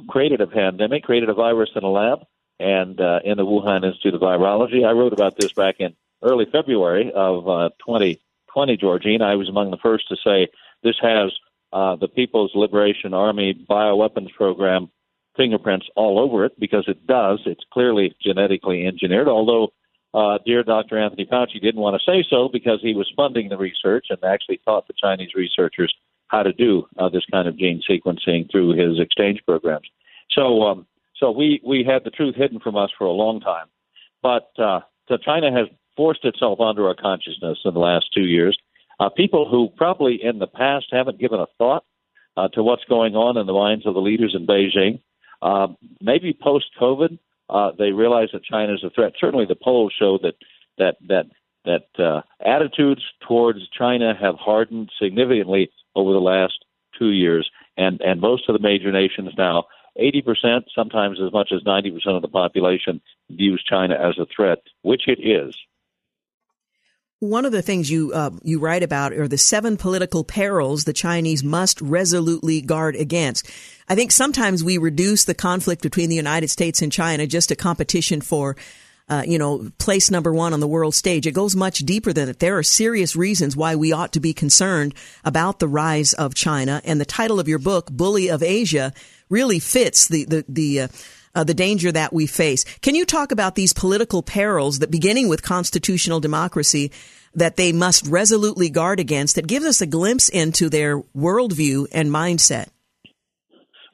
created a pandemic, created a virus in a lab, and uh, in the Wuhan Institute of Virology. I wrote about this back in early February of uh, 2020, Georgene. I was among the first to say this has uh, the People's Liberation Army bioweapons program fingerprints all over it because it does. It's clearly genetically engineered, although uh, dear Dr. Anthony Fauci didn't want to say so because he was funding the research and actually taught the Chinese researchers how to do uh, this kind of gene sequencing through his exchange programs. So, um, so we we had the truth hidden from us for a long time, but uh, China has forced itself onto our consciousness in the last two years. Uh, people who probably in the past haven't given a thought uh, to what's going on in the minds of the leaders in Beijing. Uh, maybe post COVID, uh, they realize that China is a threat. Certainly, the polls show that that that that uh, attitudes towards China have hardened significantly over the last two years, and and most of the major nations now 80%, sometimes as much as 90% of the population views China as a threat, which it is. One of the things you uh, you write about are the seven political perils the Chinese must resolutely guard against. I think sometimes we reduce the conflict between the United States and China just a competition for uh, you know, place number one on the world stage. It goes much deeper than that. There are serious reasons why we ought to be concerned about the rise of China. And the title of your book, Bully of Asia, really fits the, the, the, uh, uh, the danger that we face. Can you talk about these political perils that beginning with constitutional democracy that they must resolutely guard against that gives us a glimpse into their worldview and mindset?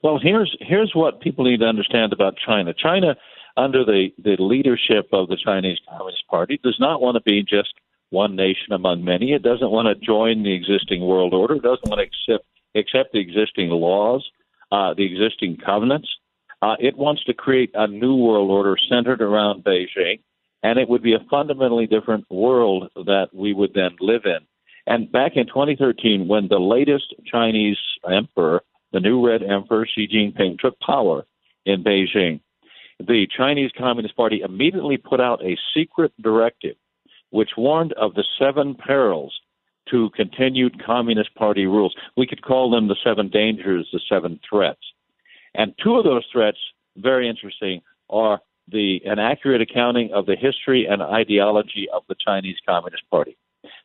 Well, here's here's what people need to understand about China. China, under the, the leadership of the Chinese Communist Party, does not want to be just one nation among many. It doesn't want to join the existing world order. It doesn't want to accept accept the existing laws, uh, the existing covenants. Uh, it wants to create a new world order centered around Beijing, and it would be a fundamentally different world that we would then live in. And back in 2013, when the latest Chinese emperor, the new Red Emperor Xi Jinping, took power in Beijing, the Chinese Communist Party immediately put out a secret directive which warned of the seven perils to continued Communist Party rules. We could call them the seven dangers, the seven threats. And two of those threats, very interesting, are the an accurate accounting of the history and ideology of the Chinese Communist Party.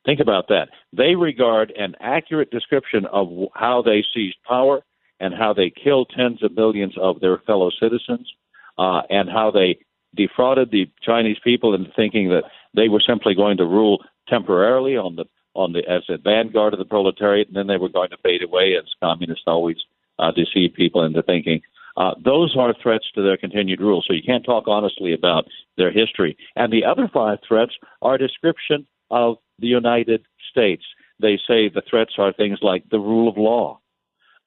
Think about that. They regard an accurate description of how they seized power and how they killed tens of millions of their fellow citizens, uh, and how they defrauded the Chinese people into thinking that they were simply going to rule temporarily on the on the as a vanguard of the proletariat, and then they were going to fade away as communists always uh, deceive people into thinking. Uh, those are threats to their continued rule. So you can't talk honestly about their history. And the other five threats are a description of the United States. They say the threats are things like the rule of law.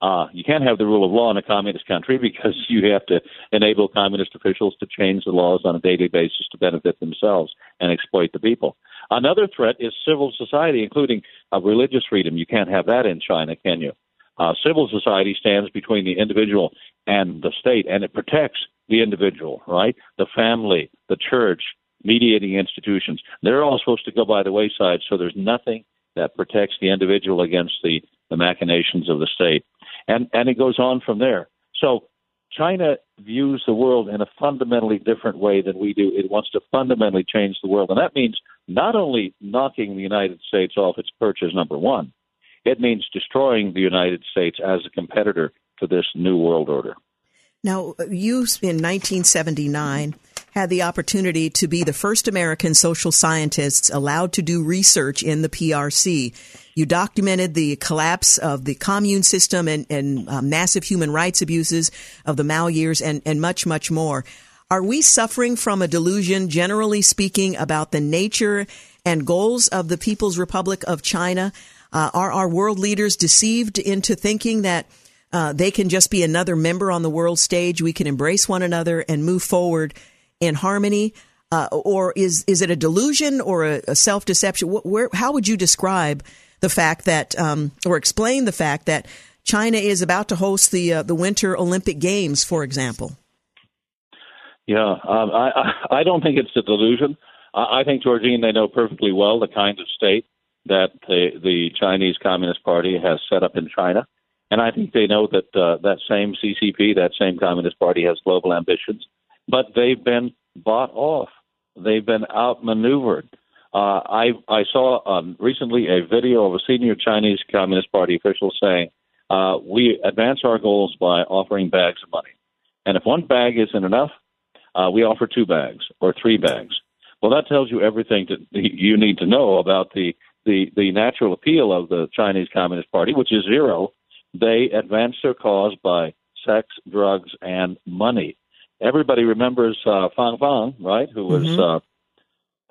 Uh, you can't have the rule of law in a communist country because you have to enable communist officials to change the laws on a daily basis to benefit themselves and exploit the people. Another threat is civil society, including uh, religious freedom. You can't have that in China, can you? Uh, civil society stands between the individual and the state, and it protects the individual, right? The family, the church, mediating institutions. They're all supposed to go by the wayside, so there's nothing that protects the individual against the, the machinations of the state. And, and it goes on from there. So China views the world in a fundamentally different way than we do. It wants to fundamentally change the world. And that means not only knocking the United States off its perch as number one, it means destroying the United States as a competitor to this new world order. Now, you in 1979 had the opportunity to be the first American social scientists allowed to do research in the PRC. You documented the collapse of the commune system and, and uh, massive human rights abuses of the Mao years and, and much, much more. Are we suffering from a delusion, generally speaking, about the nature and goals of the People's Republic of China? Uh, are our world leaders deceived into thinking that uh, they can just be another member on the world stage? We can embrace one another and move forward in harmony? Uh, or is is it a delusion or a, a self deception? How would you describe the fact that, um, or explain the fact that China is about to host the uh, the Winter Olympic Games, for example? Yeah, um, I, I don't think it's a delusion. I think Georgene, they know perfectly well the kind of state that the the Chinese Communist Party has set up in China, and I think they know that uh, that same CCP, that same Communist Party, has global ambitions, but they've been bought off. They've been outmaneuvered. Uh, I I saw um, recently a video of a senior Chinese Communist Party official saying, uh, "We advance our goals by offering bags of money, and if one bag isn't enough, uh, we offer two bags or three bags." Well, that tells you everything that you need to know about the, the, the natural appeal of the Chinese Communist Party, which is zero. They advance their cause by sex, drugs, and money. Everybody remembers uh, Fang Fang, right? Who was mm-hmm. uh,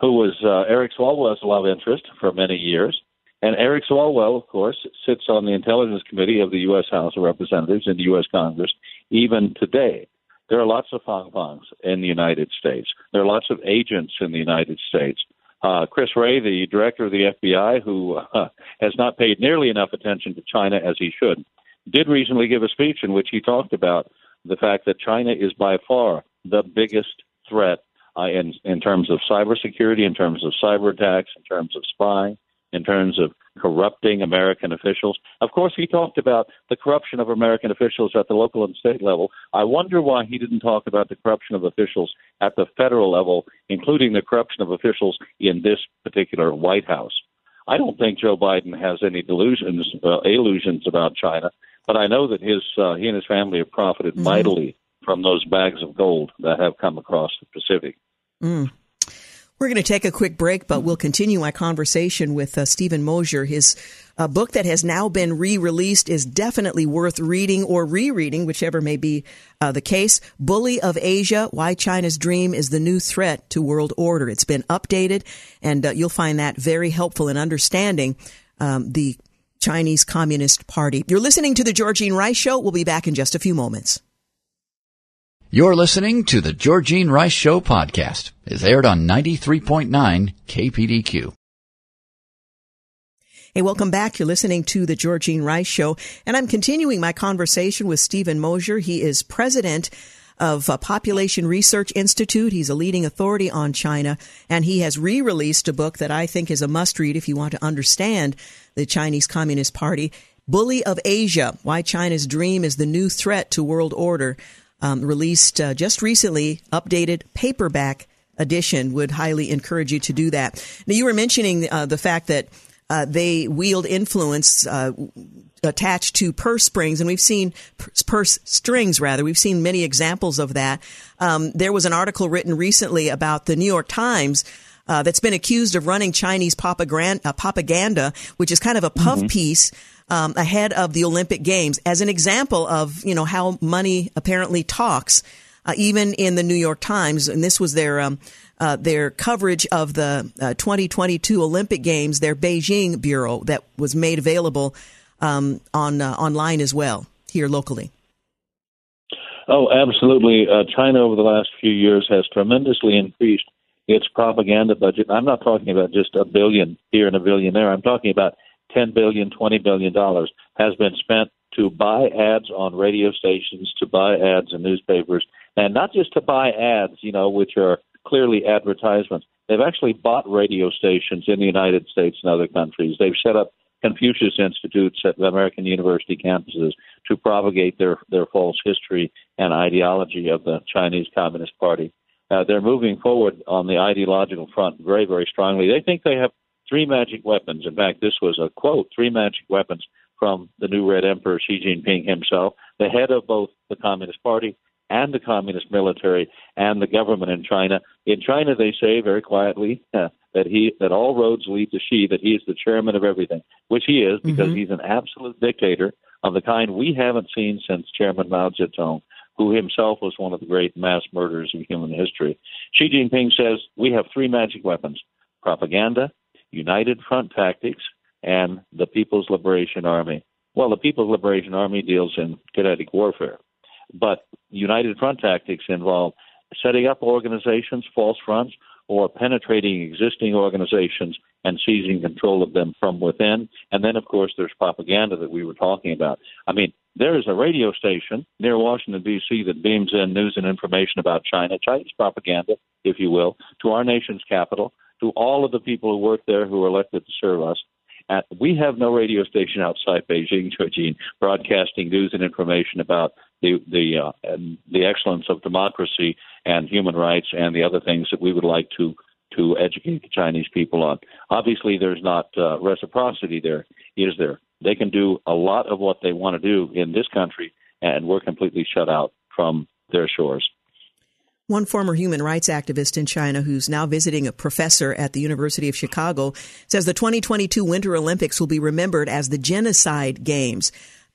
who was uh, Eric Swalwell's love interest for many years. And Eric Swalwell, of course, sits on the Intelligence Committee of the U.S. House of Representatives in the U.S. Congress even today. There are lots of Fang Fangs in the United States. There are lots of agents in the United States. Uh, Chris Wray, the director of the FBI, who uh, has not paid nearly enough attention to China as he should, did recently give a speech in which he talked about the fact that China is by far the biggest threat uh, in in terms of cybersecurity, in terms of cyber attacks, in terms of spying, in terms of corrupting American officials. Of course, he talked about the corruption of American officials at the local and state level. I wonder why he didn't talk about the corruption of officials at the federal level, including the corruption of officials in this particular White House. I don't think Joe Biden has any delusions, uh, illusions about China, but I know that his uh, he and his family have profited mm-hmm. mightily from those bags of gold that have come across the Pacific. Mm. We're going to take a quick break, but we'll continue my conversation with uh, Steven Mosher. His uh, book that has now been re-released is definitely worth reading or rereading, whichever may be uh, the case. Bully of Asia: Why China's Dream is the New Threat to World Order. It's been updated, and uh, you'll find that very helpful in understanding um, the Chinese Communist Party. You're listening to the Georgene Rice Show. We'll be back in just a few moments. You're listening to the Georgene Rice Show podcast. It's aired on 93.9 KPDQ. Hey, welcome back. You're listening to the Georgene Rice Show, and I'm continuing my conversation with Steven Mosher. He is president of a Population Research Institute. He's a leading authority on China, and he has re-released a book that I think is a must-read if you want to understand the Chinese Communist Party. Bully of Asia, Why China's Dream is the New Threat to World Order um, released uh, just recently, updated paperback edition. Would highly encourage you to do that. Now, you were mentioning uh, the fact that uh, they wield influence uh, attached to purse strings, and we've seen purse strings rather. We've seen many examples of that. Um, there was an article written recently about the New York Times. Uh, that's been accused of running Chinese propaganda, uh, propaganda which is kind of a puff mm-hmm. piece um, ahead of the Olympic Games as an example of you know how money apparently talks. Uh, even in the New York Times, and this was their um, uh, their coverage of the uh, 2022 Olympic Games, their Beijing bureau that was made available um, on uh, online as well here locally. Oh, absolutely. Uh, China over the last few years has tremendously increased its propaganda budget. I'm not talking about just a billion here and a billion there. I'm talking about 10 billion, 20 billion dollars has been spent to buy ads on radio stations, to buy ads in newspapers, and not just to buy ads, you know, which are clearly advertisements. They've actually bought radio stations in the United States and other countries. They've set up Confucius Institutes at American university campuses to propagate their, their false history and ideology of the Chinese Communist Party. Uh, they're moving forward on the ideological front very, very strongly. They think they have three magic weapons. In fact, this was a quote three magic weapons from the new Red Emperor Xi Jinping himself, the head of both the Communist Party and the Communist military and the government in China. In China, they say very quietly uh, that he that all roads lead to Xi, that he is the chairman of everything, which he is because mm-hmm. he's an absolute dictator of the kind we haven't seen since Chairman Mao Zedong, who himself was one of the great mass murderers in human history. Xi Jinping says we have three magic weapons: propaganda, United Front tactics, and the People's Liberation Army. Well, the People's Liberation Army deals in kinetic warfare, but United Front tactics involve setting up organizations, false fronts, or penetrating existing organizations and seizing control of them from within. And then, of course, there's propaganda that we were talking about. I mean, there is a radio station near Washington, D.C., that beams in news and information about China, Chinese propaganda, if you will, to our nation's capital, to all of the people who work there who are elected to serve us. And we have no radio station outside Beijing, Georgene, broadcasting news and information about the the uh, the excellence of democracy and human rights and the other things that we would like to to educate the Chinese people on. Obviously, there's not uh, reciprocity there, is there? They can do a lot of what they want to do in this country, and we're completely shut out from their shores. One former human rights activist in China who's now visiting a professor at the University of Chicago says the 2022 Winter Olympics will be remembered as the genocide games.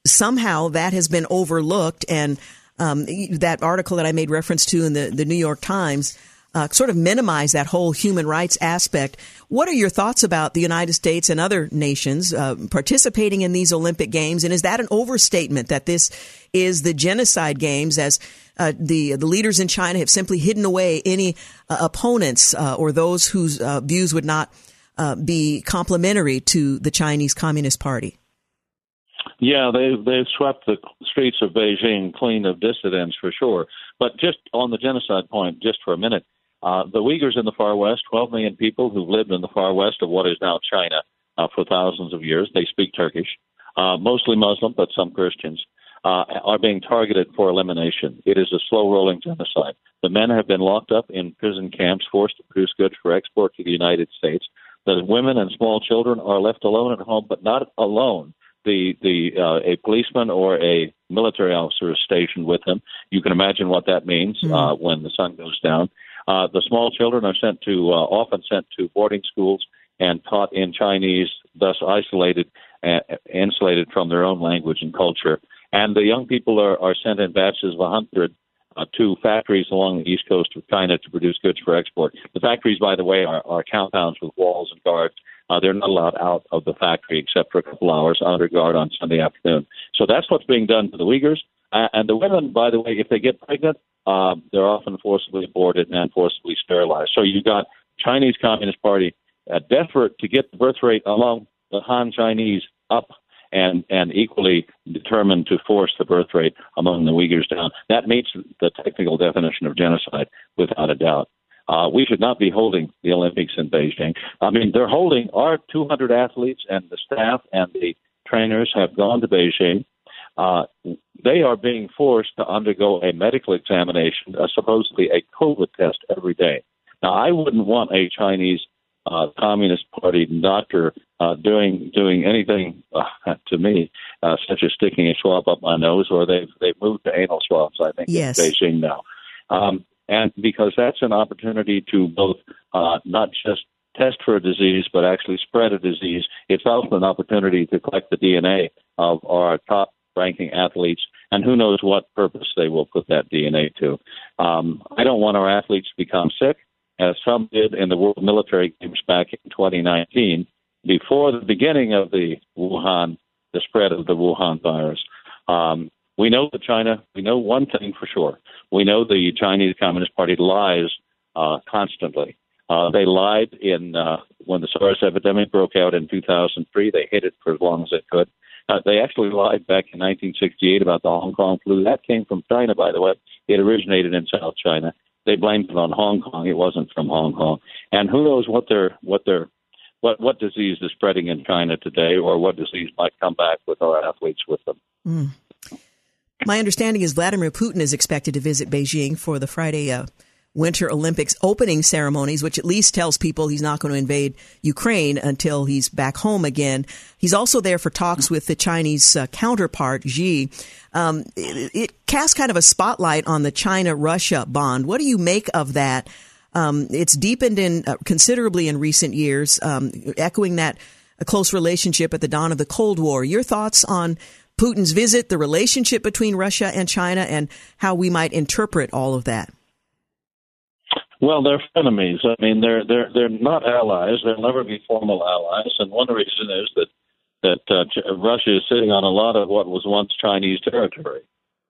Somehow that has been overlooked and um, that article that I made reference to in the, the New York Times uh, sort of minimize that whole human rights aspect. What are your thoughts about the United States and other nations uh, participating in these Olympic Games? And is that an overstatement that this is the genocide games as uh, the the leaders in China have simply hidden away any uh, opponents uh, or those whose uh, views would not be complementary to the Chinese Communist Party? Yeah, they've they've swept the streets of Beijing clean of dissidents for sure. But just on the genocide point, just for a minute, uh, the Uyghurs in the far west, 12 million people who've lived in the far west of what is now China uh, for thousands of years. They speak Turkish, uh, mostly Muslim, but some Christians, uh, are being targeted for elimination. It is a slow rolling genocide. The men have been locked up in prison camps, forced to produce goods for export to the United States. The women and small children are left alone at home, but not alone the the uh, a policeman or a military officer is stationed with him. You can imagine what that means mm-hmm. uh, when the sun goes down. Uh, the small children are sent to uh, often sent to boarding schools and taught in Chinese, thus isolated, uh, insulated from their own language and culture. And the young people are, are sent in batches of a hundred uh, to factories along the east coast of China to produce goods for export. The factories, by the way, are, are compounds with walls and guards. Uh, they're not allowed out of the factory except for a couple hours under guard on Sunday afternoon. So that's what's being done to the Uyghurs. Uh, and the women, by the way, if they get pregnant, uh, they're often forcibly aborted and forcibly sterilized. So you've got Chinese Communist Party uh, desperate to get the birth rate among the Han Chinese up and and equally determined to force the birth rate among the Uyghurs down. That meets the technical definition of genocide without a doubt. Uh, we should not be holding the Olympics in Beijing. I mean, they're holding our 200 athletes and the staff and the trainers have gone to Beijing uh, they are being forced to undergo a medical examination, uh, supposedly a COVID test every day. Now, I wouldn't want a Chinese uh, Communist Party doctor uh, doing doing anything uh, to me, uh, such as sticking a swab up my nose, or they've they've moved to anal swabs. I think yes. in Beijing now, um, and because that's an opportunity to both uh, not just test for a disease, but actually spread a disease. It's also an opportunity to collect the DNA of our top ranking athletes, and who knows what purpose they will put that DNA to. Um, I don't want our athletes to become sick, as some did in the World Military Games back in 2019, before the beginning of the Wuhan, the spread of the Wuhan virus. Um, we know that China, we know one thing for sure. We know the Chinese Communist Party lies uh, constantly. Uh, they lied in uh, when the SARS epidemic broke out in 2003. They hid it for as long as they could. Uh, they actually lied back in 1968 about the Hong Kong flu. That came from China, by the way. It originated in South China. They blamed it on Hong Kong. It wasn't from Hong Kong. And who knows what their what their what what disease is spreading in China today, or what disease might come back with our athletes with them. Mm. My understanding is Vladimir Putin is expected to visit Beijing for the Friday uh, Winter Olympics opening ceremonies, which at least tells people he's not going to invade Ukraine until he's back home again. He's also there for talks with the Chinese uh, counterpart, Xi. Um, it, it, casts kind of a spotlight on the China Russia bond. What do you make of that? Um, it's deepened in uh, considerably in recent years, um, echoing that a close relationship at the dawn of the Cold War. Your thoughts on Putin's visit, the relationship between Russia and China, and how we might interpret all of that? Well, they're enemies. I mean, they're they're they're not allies. They'll never be formal allies. And one reason is that that uh, Russia is sitting on a lot of what was once Chinese territory,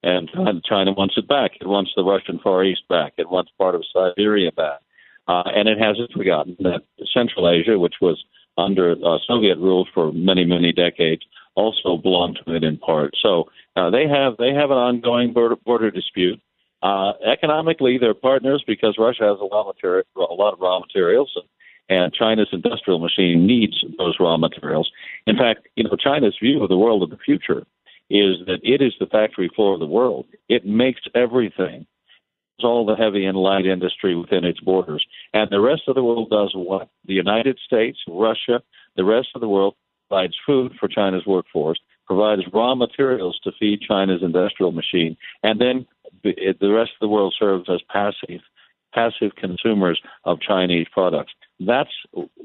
and China wants it back. It wants the Russian Far East back. It wants part of Siberia back, uh, and it hasn't forgotten that Central Asia, which was under uh, Soviet rule for many many decades, also belong to it in part. So uh, they have they have an ongoing border, border dispute. Uh, economically, they're partners because Russia has a lot, material, a lot of raw materials, and, and China's industrial machine needs those raw materials. In fact, you know, China's view of the world of the future is that it is the factory floor of the world. It makes everything. It's all the heavy and light industry within its borders. And the rest of the world does what? The United States, Russia, the rest of the world provides food for China's workforce, provides raw materials to feed China's industrial machine, and then the rest of the world serves as passive passive consumers of Chinese products. That's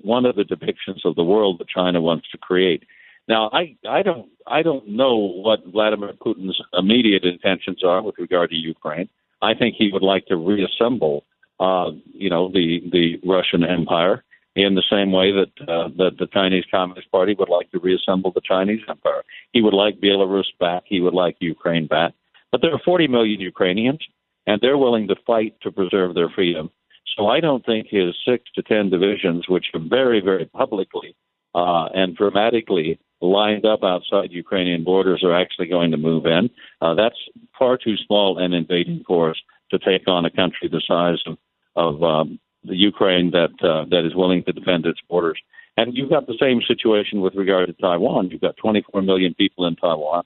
one of the depictions of the world that China wants to create. Now, I, I don't I don't know what Vladimir Putin's immediate intentions are with regard to Ukraine. I think he would like to reassemble, uh, you know, the the Russian Empire in the same way that uh, that the Chinese Communist Party would like to reassemble the Chinese Empire. He would like Belarus back. He would like Ukraine back. But there are 40 million Ukrainians, and they're willing to fight to preserve their freedom. So I don't think his six to ten divisions, which are very, very publicly uh, and dramatically lined up outside Ukrainian borders, are actually going to move in. Uh, that's far too small an invading force to take on a country the size of, of um, the Ukraine that uh, that is willing to defend its borders. And you've got the same situation with regard to Taiwan. You've got 24 million people in Taiwan,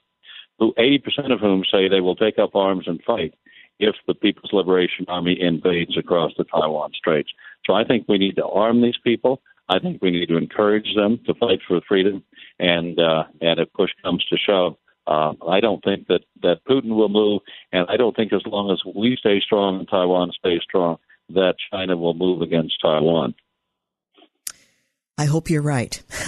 who 80% of whom say they will take up arms and fight if the People's Liberation Army invades across the Taiwan Straits. So I think we need to arm these people. I think we need to encourage them to fight for freedom. And uh, and if push comes to shove, uh, I don't think that that Putin will move. And I don't think as long as we stay strong and Taiwan stays strong, that China will move against Taiwan. I hope you're right.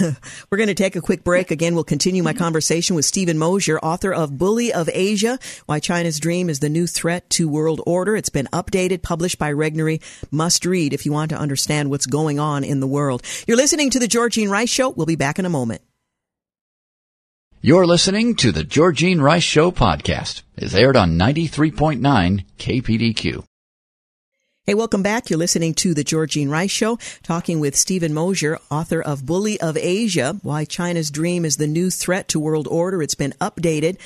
We're going to take a quick break. Again, we'll continue my conversation with Steven Mosher, author of Bully of Asia, Why China's Dream is the New Threat to World Order. It's been updated, published by Regnery. Must read if you want to understand what's going on in the world. You're listening to the Georgene Rice Show. We'll be back in a moment. You're listening to the Georgene Rice Show podcast. It's aired on 93.9 KPDQ. Hey, welcome back. You're listening to the Georgene Rice Show, talking with Steven Mosher, author of Bully of Asia, Why China's Dream is the New Threat to World Order. It's been updated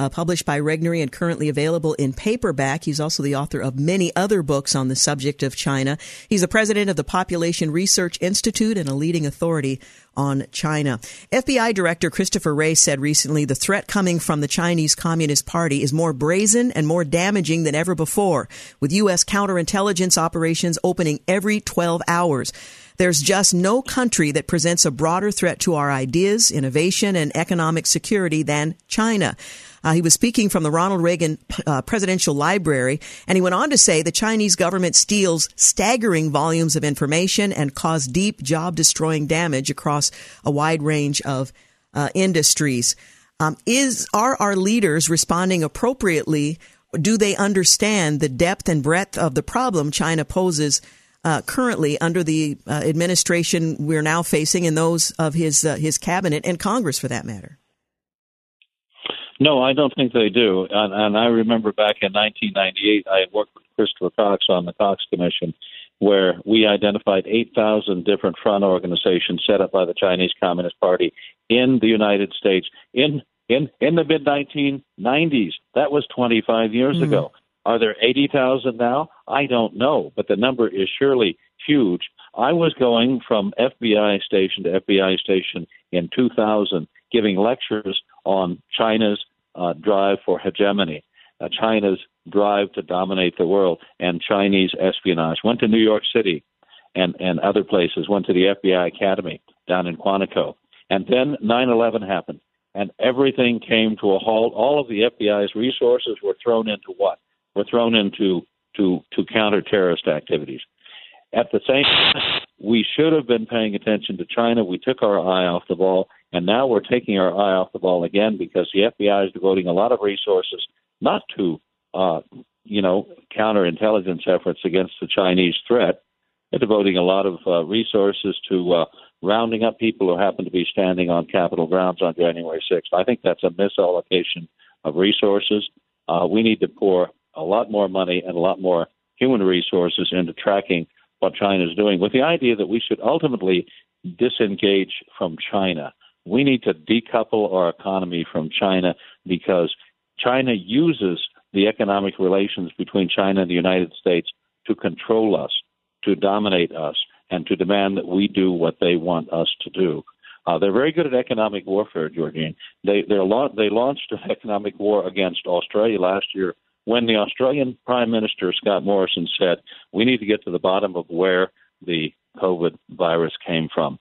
uh, published by Regnery and currently available in paperback. He's also the author of many other books on the subject of China. He's the president of the Population Research Institute and a leading authority on China. FBI Director Christopher Wray said recently the threat coming from the Chinese Communist Party is more brazen and more damaging than ever before, with U.S. counterintelligence operations opening every 12 hours. There's just no country that presents a broader threat to our ideas, innovation, and economic security than China. Uh, he was speaking from the Ronald Reagan uh, Presidential Library, and he went on to say the Chinese government steals staggering volumes of information and cause deep job destroying damage across a wide range of uh, industries. Um, is are our leaders responding appropriately? Do they understand the depth and breadth of the problem China poses uh, currently under the uh, administration we're now facing and those of his uh, his cabinet and Congress, for that matter? No, I don't think they do. And, and I remember back in 1998, I worked with Christopher Cox on the Cox Commission, where we identified 8,000 different front organizations set up by the Chinese Communist Party in the United States in in in the mid 1990s. That was 25 years mm-hmm. ago. Are there 80,000 now? I don't know, but the number is surely huge. I was going from FBI station to FBI station in 2000, giving lectures on China's uh, drive for hegemony, uh, China's drive to dominate the world, and Chinese espionage. Went to New York City and, and other places, went to the FBI Academy down in Quantico. And then 9 11 happened, and everything came to a halt. All of the FBI's resources were thrown into what? Were thrown into to, to counter terrorist activities. At the same time, we should have been paying attention to China. We took our eye off the ball, and now we're taking our eye off the ball again because the FBI is devoting a lot of resources not to, uh, you know, counterintelligence efforts against the Chinese threat. They're devoting a lot of uh, resources to uh, rounding up people who happen to be standing on Capitol grounds on January 6th. I think that's a misallocation of resources. Uh, we need to pour a lot more money and a lot more human resources into tracking what China is doing with the idea that we should ultimately disengage from China. We need to decouple our economy from China because China uses the economic relations between China and the United States to control us, to dominate us, and to demand that we do what they want us to do. Uh, they're very good at economic warfare, Georgene. They la- they launched an economic war against Australia last year when the Australian Prime Minister Scott Morrison said we need to get to the bottom of where the COVID virus came from.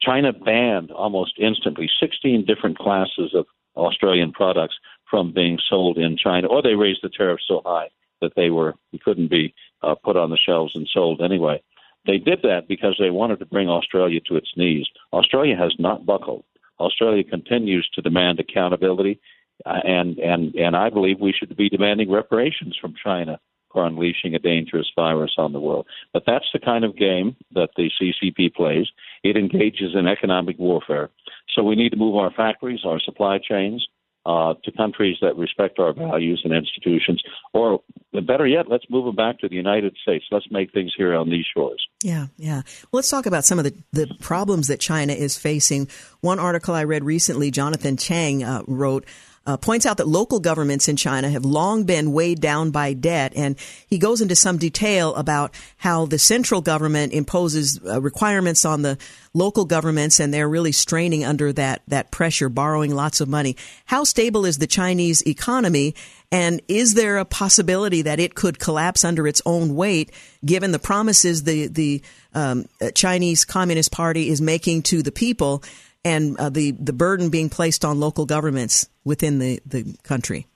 China banned almost instantly 16 different classes of Australian products from being sold in China, or they raised the tariffs so high that they were couldn't be uh, put on the shelves and sold anyway. They did that because they wanted to bring Australia to its knees. Australia has not buckled. Australia continues to demand accountability, and and and I believe we should be demanding reparations from China for unleashing a dangerous virus on the world. But that's the kind of game that the CCP plays. It engages in economic warfare. So we need to move our factories, our supply chains, uh, to countries that respect our values and institutions, or better yet, let's move them back to the United States. Let's make things here on these shores. Yeah, yeah. Well, let's talk about some of the, the problems that China is facing. One article I read recently, Jonathan Chang uh, wrote uh, points out that local governments in China have long been weighed down by debt. And he goes into some detail about how the central government imposes uh, requirements on the local governments and they're really straining under that, that pressure, borrowing lots of money. How stable is the Chinese economy? And is there a possibility that it could collapse under its own weight, given the promises the the um, Chinese Communist Party is making to the people? And uh, the the burden being placed on local governments within the, the country.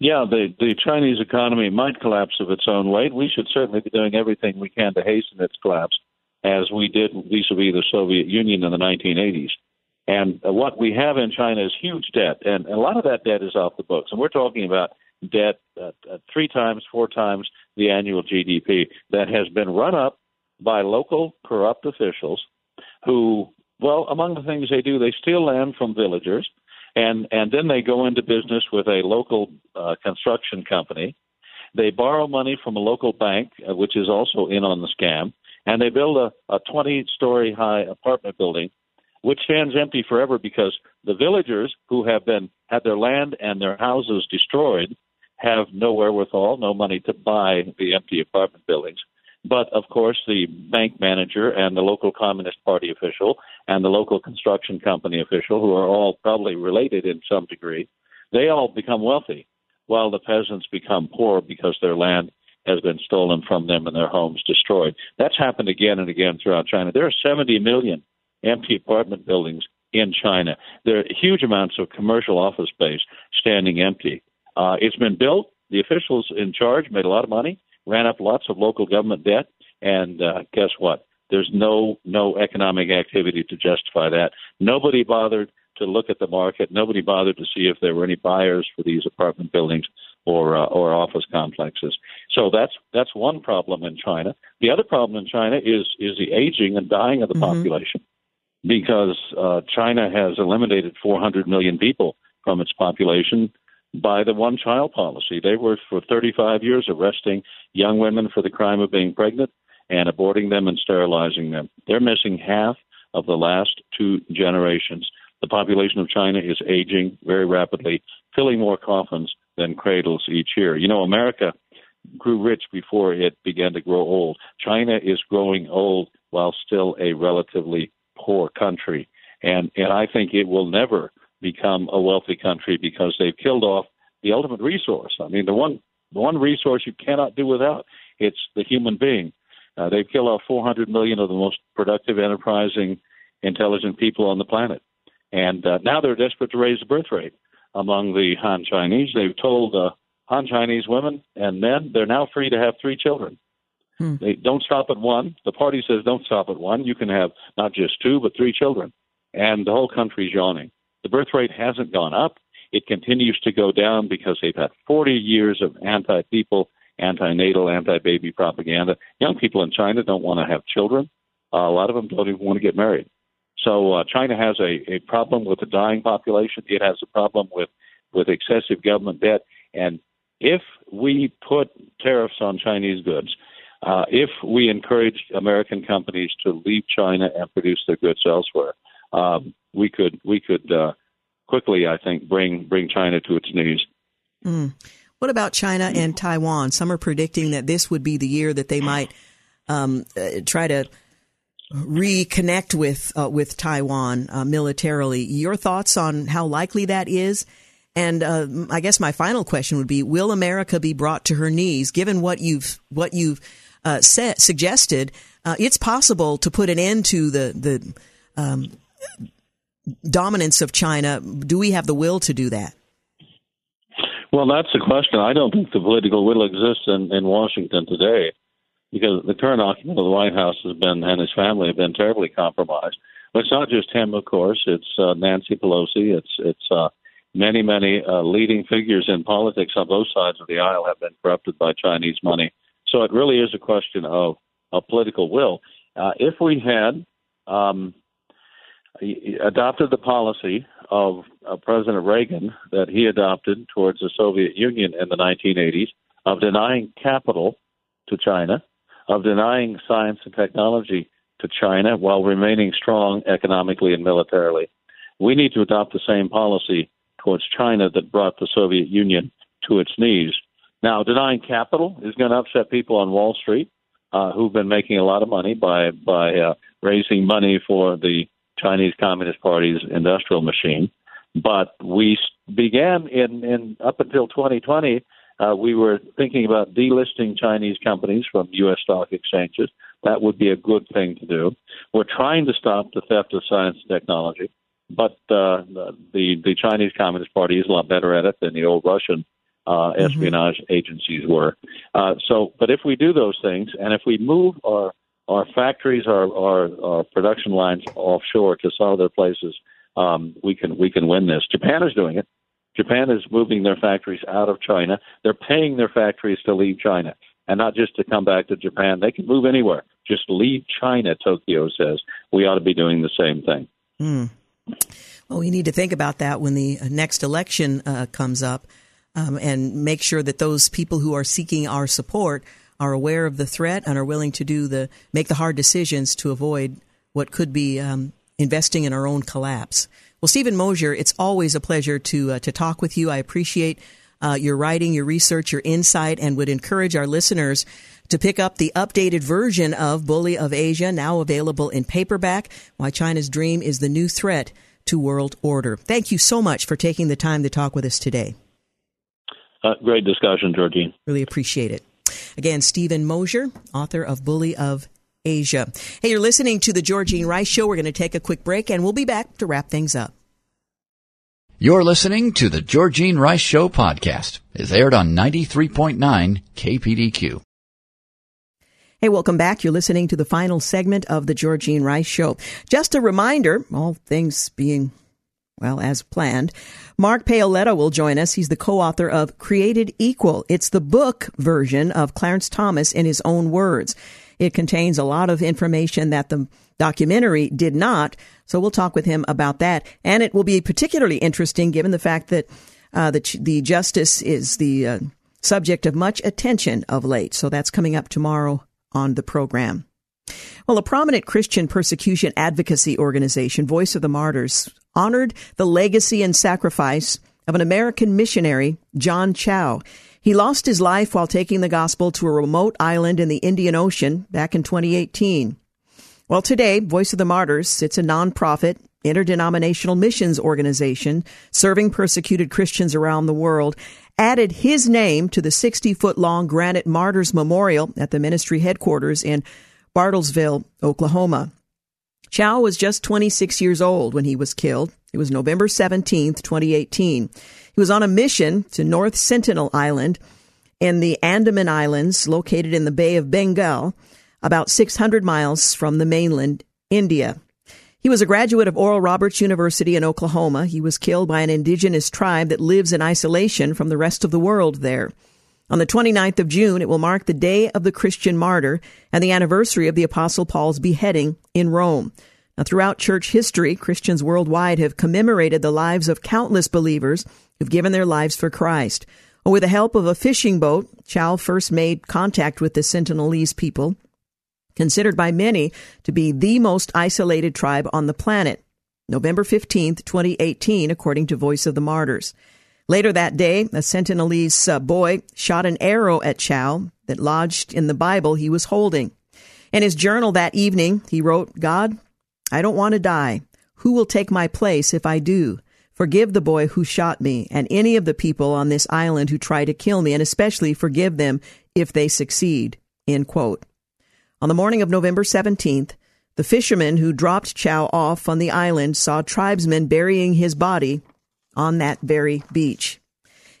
Yeah, the the Chinese economy might collapse of its own weight. We should certainly be doing everything we can to hasten its collapse, as we did vis-a-vis the Soviet Union in the 1980s. And what we have in China is huge debt, and a lot of that debt is off the books. And we're talking about debt uh, uh, three times, four times the annual GDP that has been run up by local corrupt officials who well, among the things they do, they steal land from villagers, and and then they go into business with a local uh, construction company. They borrow money from a local bank, uh, which is also in on the scam, and they build a, a 20-story high apartment building, which stands empty forever because the villagers who have been had their land and their houses destroyed have no wherewithal, no money to buy the empty apartment buildings. But of course, the bank manager and the local Communist Party official and the local construction company official, who are all probably related in some degree, they all become wealthy, while the peasants become poor because their land has been stolen from them and their homes destroyed. That's happened again and again throughout China. There are 70 million empty apartment buildings in China. There are huge amounts of commercial office space standing empty. Uh, it's been built. The officials in charge made a lot of money ran up lots of local government debt, and uh, guess what? There's no no economic activity to justify that. Nobody bothered to look at the market. Nobody bothered to see if there were any buyers for these apartment buildings or uh, or office complexes. So that's that's one problem in China. The other problem in China is is the aging and dying of the mm-hmm. population, because uh, China has eliminated 400 million people from its population by the one child policy. They were for 35 years arresting young women for the crime of being pregnant and aborting them and sterilizing them. They're missing half of the last two generations. The population of China is aging very rapidly, filling more coffins than cradles each year. You know, America grew rich before it began to grow old. China is growing old while still a relatively poor country. And, and I think it will never become a wealthy country because they've killed off the ultimate resource. I mean, the one the one resource you cannot do without it's the human being. Uh, they've killed off 400 million of the most productive, enterprising, intelligent people on the planet, and uh, now they're desperate to raise the birth rate among the Han Chinese. They've told uh, Han Chinese women and men they're now free to have three children. Hmm. They don't stop at one. The party says don't stop at one. You can have not just two, but three children, and the whole country's yawning. The birth rate hasn't gone up. It continues to go down because they've had 40 years of anti people, anti natal, anti baby propaganda. Young people in China don't want to have children. Uh, a lot of them don't even want to get married. So uh, China has a, a problem with the dying population. It has a problem with, with excessive government debt. And if we put tariffs on Chinese goods, uh, if we encourage American companies to leave China and produce their goods elsewhere, um, we could we could uh, quickly, I think, bring bring China to its knees. Mm. What about China and Taiwan? Some are predicting that this would be the year that they might um, uh, try to reconnect with uh, with Taiwan uh, militarily. Your thoughts on how likely that is? And uh, I guess my final question would be: Will America be brought to her knees, given what you've what you've uh, suggested? Uh, it's possible to put an end to the the um, dominance of China. Do we have the will to do that? Well, that's the question. I don't think the political will exists in, in Washington today because the current occupant of the White House has been and his family have been terribly compromised. But it's not just him, of course. It's uh, Nancy Pelosi. It's it's uh, many many uh, leading figures in politics on both sides of the aisle have been corrupted by Chinese money. So it really is a question of, of political will. Uh, if we had um, adopted the policy of uh, President Reagan that he adopted towards the Soviet Union in the 1980s of denying capital to China, of denying science and technology to China while remaining strong economically and militarily. We need to adopt the same policy towards China that brought the Soviet Union to its knees. Now, denying capital is going to upset people on Wall Street uh, who've been making a lot of money by by uh, raising money for the Chinese Communist Party's industrial machine. But we began in, in up until 2020, uh, we were thinking about delisting Chinese companies from U.S. stock exchanges. That would be a good thing to do. We're trying to stop the theft of science and technology, but uh, the the Chinese Communist Party is a lot better at it than the old Russian uh, mm-hmm. espionage mm-hmm. agencies were. Uh, so, but if we do those things, and if we move our our factories, our, our, our production lines offshore to some other places, um, we can we can win this. Japan is doing it. Japan is moving their factories out of China. They're paying their factories to leave China and not just to come back to Japan. They can move anywhere. Just leave China, Tokyo says. We ought to be doing the same thing. Mm. Well, we need to think about that when the next election uh, comes up um, and make sure that those people who are seeking our support are aware of the threat and are willing to do the make the hard decisions to avoid what could be um, investing in our own collapse. Well, Steven Mosher, it's always a pleasure to uh, to talk with you. I appreciate uh, your writing, your research, your insight, and would encourage our listeners to pick up the updated version of Bully of Asia, now available in paperback. Why China's Dream is the New Threat to World Order. Thank you so much for taking the time to talk with us today. Uh, great discussion, Georgene. Really appreciate it. Again, Steven Mosher, author of Bully of Asia. Hey, you're listening to the Georgene Rowe Show. We're going to take a quick break and we'll be back to wrap things up. You're listening to the Georgene Rowe Show podcast. It's aired on 93.9 KPDQ. Hey, welcome back. You're listening to the final segment of the Georgene Rowe Show. Just a reminder, all things being well, as planned. Mark Paoletta will join us. He's the co-author of Created Equal. It's the book version of Clarence Thomas in his own words. It contains a lot of information that the documentary did not. So we'll talk with him about that. And it will be particularly interesting given the fact that uh, the, the justice is the uh, subject of much attention of late. So that's coming up tomorrow on the program. Well, a prominent Christian persecution advocacy organization, Voice of the Martyrs, honored the legacy and sacrifice of an American missionary, John Chau. He lost his life while taking the gospel to a remote island in the Indian Ocean back in 2018. Well, today, Voice of the Martyrs, it's a nonprofit, interdenominational missions organization serving persecuted Christians around the world, added his name to the 60 foot long granite martyrs memorial at the ministry headquarters in Bartlesville, Oklahoma. Chau was just 26 years old when he was killed. It was November 17, 2018. He was on a mission to North Sentinel Island in the Andaman Islands, located in the Bay of Bengal, about 600 miles from the mainland, India. He was a graduate of Oral Roberts University in Oklahoma. He was killed by an indigenous tribe that lives in isolation from the rest of the world there. On the 29th of June, it will mark the day of the Christian martyr and the anniversary of the Apostle Paul's beheading in Rome. Now, throughout church history, Christians worldwide have commemorated the lives of countless believers who've given their lives for Christ. with the help of a fishing boat, Chau first made contact with the Sentinelese people, considered by many to be the most isolated tribe on the planet. November 15, 2018, according to Voice of the Martyrs. Later that day, a Sentinelese uh, boy shot an arrow at Chau that lodged in the Bible he was holding. In his journal that evening, he wrote, God, I don't want to die. Who will take my place if I do? Forgive the boy who shot me and any of the people on this island who try to kill me, and especially forgive them if they succeed. End quote. On the morning of November 17th, the fishermen who dropped Chau off on the island saw tribesmen burying his body on that very beach.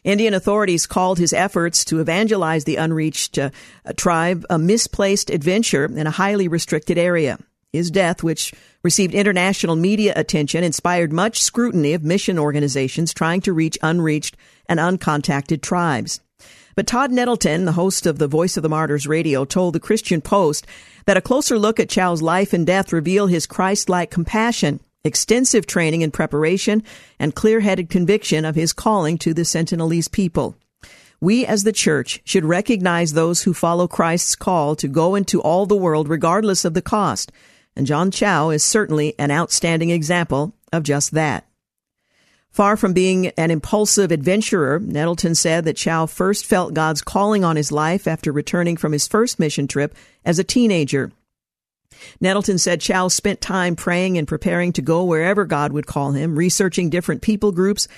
Indian authorities called his efforts to evangelize the unreached uh, tribe a misplaced adventure in a highly restricted area. His death, which received international media attention, inspired much scrutiny of mission organizations trying to reach unreached and uncontacted tribes. But Todd Nettleton, the host of the Voice of the Martyrs radio, told the Christian Post that a closer look at Chau's life and death reveal his Christ-like compassion, extensive training and preparation, and clear-headed conviction of his calling to the Sentinelese people. We as the church should recognize those who follow Christ's call to go into all the world regardless of the cost and John Chau is certainly an outstanding example of just that. Far from being an impulsive adventurer, Nettleton said that Chau first felt God's calling on his life after returning from his first mission trip as a teenager. Nettleton said Chau spent time praying and preparing to go wherever God would call him, researching different people groups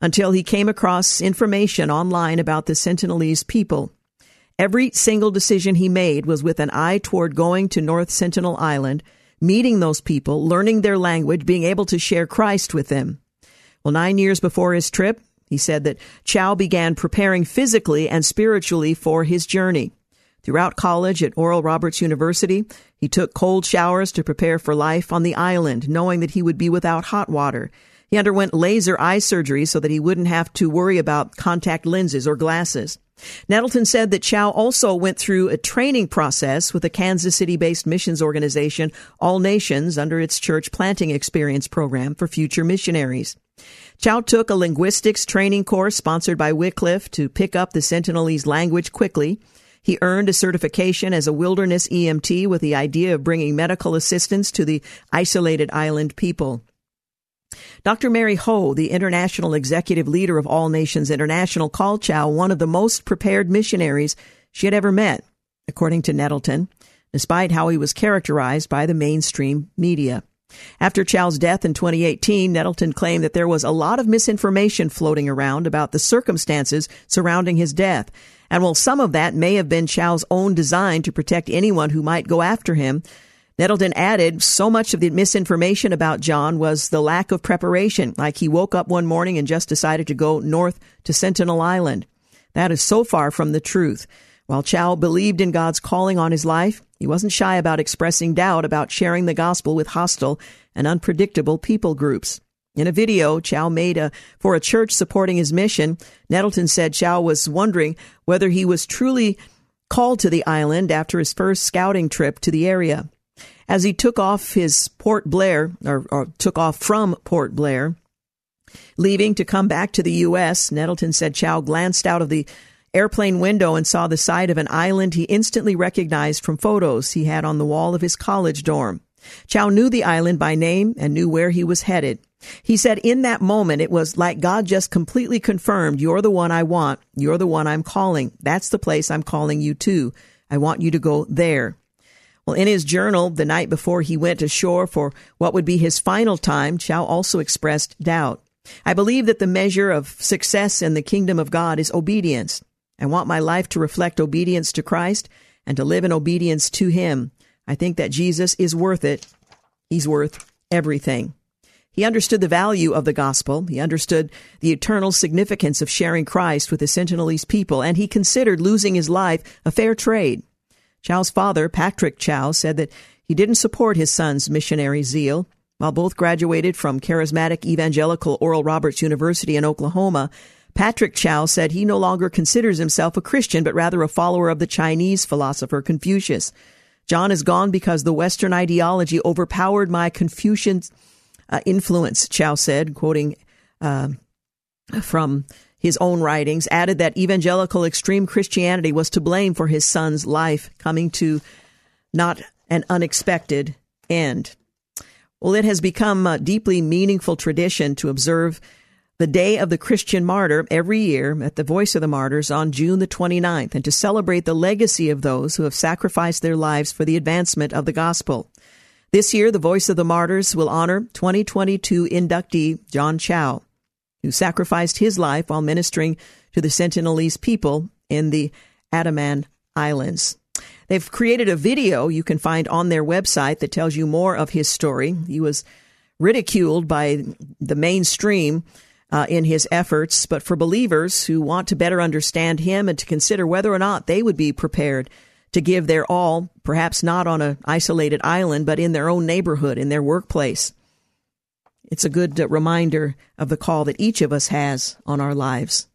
until he came across information online about the Sentinelese people. Every single decision he made was with an eye toward going to North Sentinel Island meeting those people, learning their language, being able to share Christ with them. Well, nine years before his trip, he said that Chau began preparing physically and spiritually for his journey. Throughout college at Oral Roberts University, he took cold showers to prepare for life on the island, knowing that he would be without hot water. He underwent laser eye surgery so that he wouldn't have to worry about contact lenses or glasses. Nettleton said that Chau also went through a training process with a Kansas City based missions organization, All Nations, under its church planting experience program for future missionaries. Chau took a linguistics training course sponsored by Wycliffe to pick up the Sentinelese language quickly. He earned a certification as a wilderness EMT with the idea of bringing medical assistance to the isolated island people. Dr. Mary Ho, the international executive leader of All Nations International, called Chau one of the most prepared missionaries she had ever met, according to Nettleton, despite how he was characterized by the mainstream media. After Chau's death in 2018, Nettleton claimed that there was a lot of misinformation floating around about the circumstances surrounding his death. And while some of that may have been Chau's own design to protect anyone who might go after him, Nettleton added, so much of the misinformation about John was the lack of preparation, like he woke up one morning and just decided to go north to Sentinel Island. That is so far from the truth. While Chau believed in God's calling on his life, he wasn't shy about expressing doubt about sharing the gospel with hostile and unpredictable people groups. In a video Chau made a, for a church supporting his mission, Nettleton said Chau was wondering whether he was truly called to the island after his first scouting trip to the area. As he took off his Port Blair, or, or took off from Port Blair, leaving to come back to the U.S., Nettleton said Chau glanced out of the airplane window and saw the side of an island he instantly recognized from photos he had on the wall of his college dorm. Chau knew the island by name and knew where he was headed. He said in that moment it was like God just completely confirmed, you're the one I want. You're the one I'm calling. That's the place I'm calling you to. I want you to go there. Well, in his journal, the night before he went ashore for what would be his final time, Chau also expressed doubt. I believe that the measure of success in the kingdom of God is obedience. I want my life to reflect obedience to Christ and to live in obedience to Him. I think that Jesus is worth it. He's worth everything. He understood the value of the gospel. He understood the eternal significance of sharing Christ with the Sentinelese people, and he considered losing his life a fair trade. Chau's father, Patrick Chau, said that he didn't support his son's missionary zeal. While both graduated from charismatic evangelical Oral Roberts University in Oklahoma, Patrick Chau said he no longer considers himself a Christian, but rather a follower of the Chinese philosopher Confucius. John is gone because the Western ideology overpowered my Confucian uh, influence, Chau said, quoting uh, from his own writings, added that evangelical extreme Christianity was to blame for his son's life coming to not an unexpected end. Well, it has become a deeply meaningful tradition to observe the Day of the Christian Martyr every year at the Voice of the Martyrs on June the 29th and to celebrate the legacy of those who have sacrificed their lives for the advancement of the gospel. This year, the Voice of the Martyrs will honor 2022 inductee John Chau, who sacrificed his life while ministering to the Sentinelese people in the Andaman Islands. They've created a video you can find on their website that tells you more of his story. He was ridiculed by the mainstream uh, in his efforts, but for believers who want to better understand him and to consider whether or not they would be prepared to give their all, perhaps not on an isolated island, but in their own neighborhood, in their workplace. It's a good uh, reminder of the call that each of us has on our lives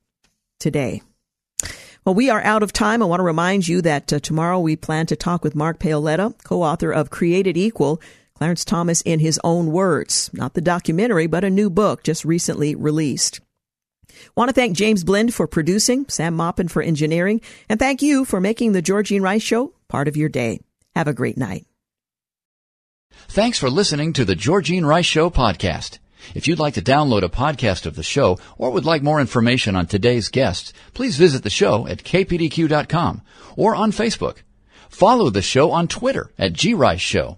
today. Well, we are out of time. I want to remind you that uh, tomorrow we plan to talk with Mark Paoletta, co-author of Created Equal, Clarence Thomas in his own words, not the documentary, but a new book just recently released. Want to thank James Blend for producing, Sam Maupin for engineering, and thank you for making the Georgene Rowe Show part of your day. Have a great night. Thanks for listening to the Georgene Rowe Show podcast. If you'd like to download a podcast of the show or would like more information on today's guests, please visit the show at kpdq.com or on Facebook. Follow the show on Twitter at grice show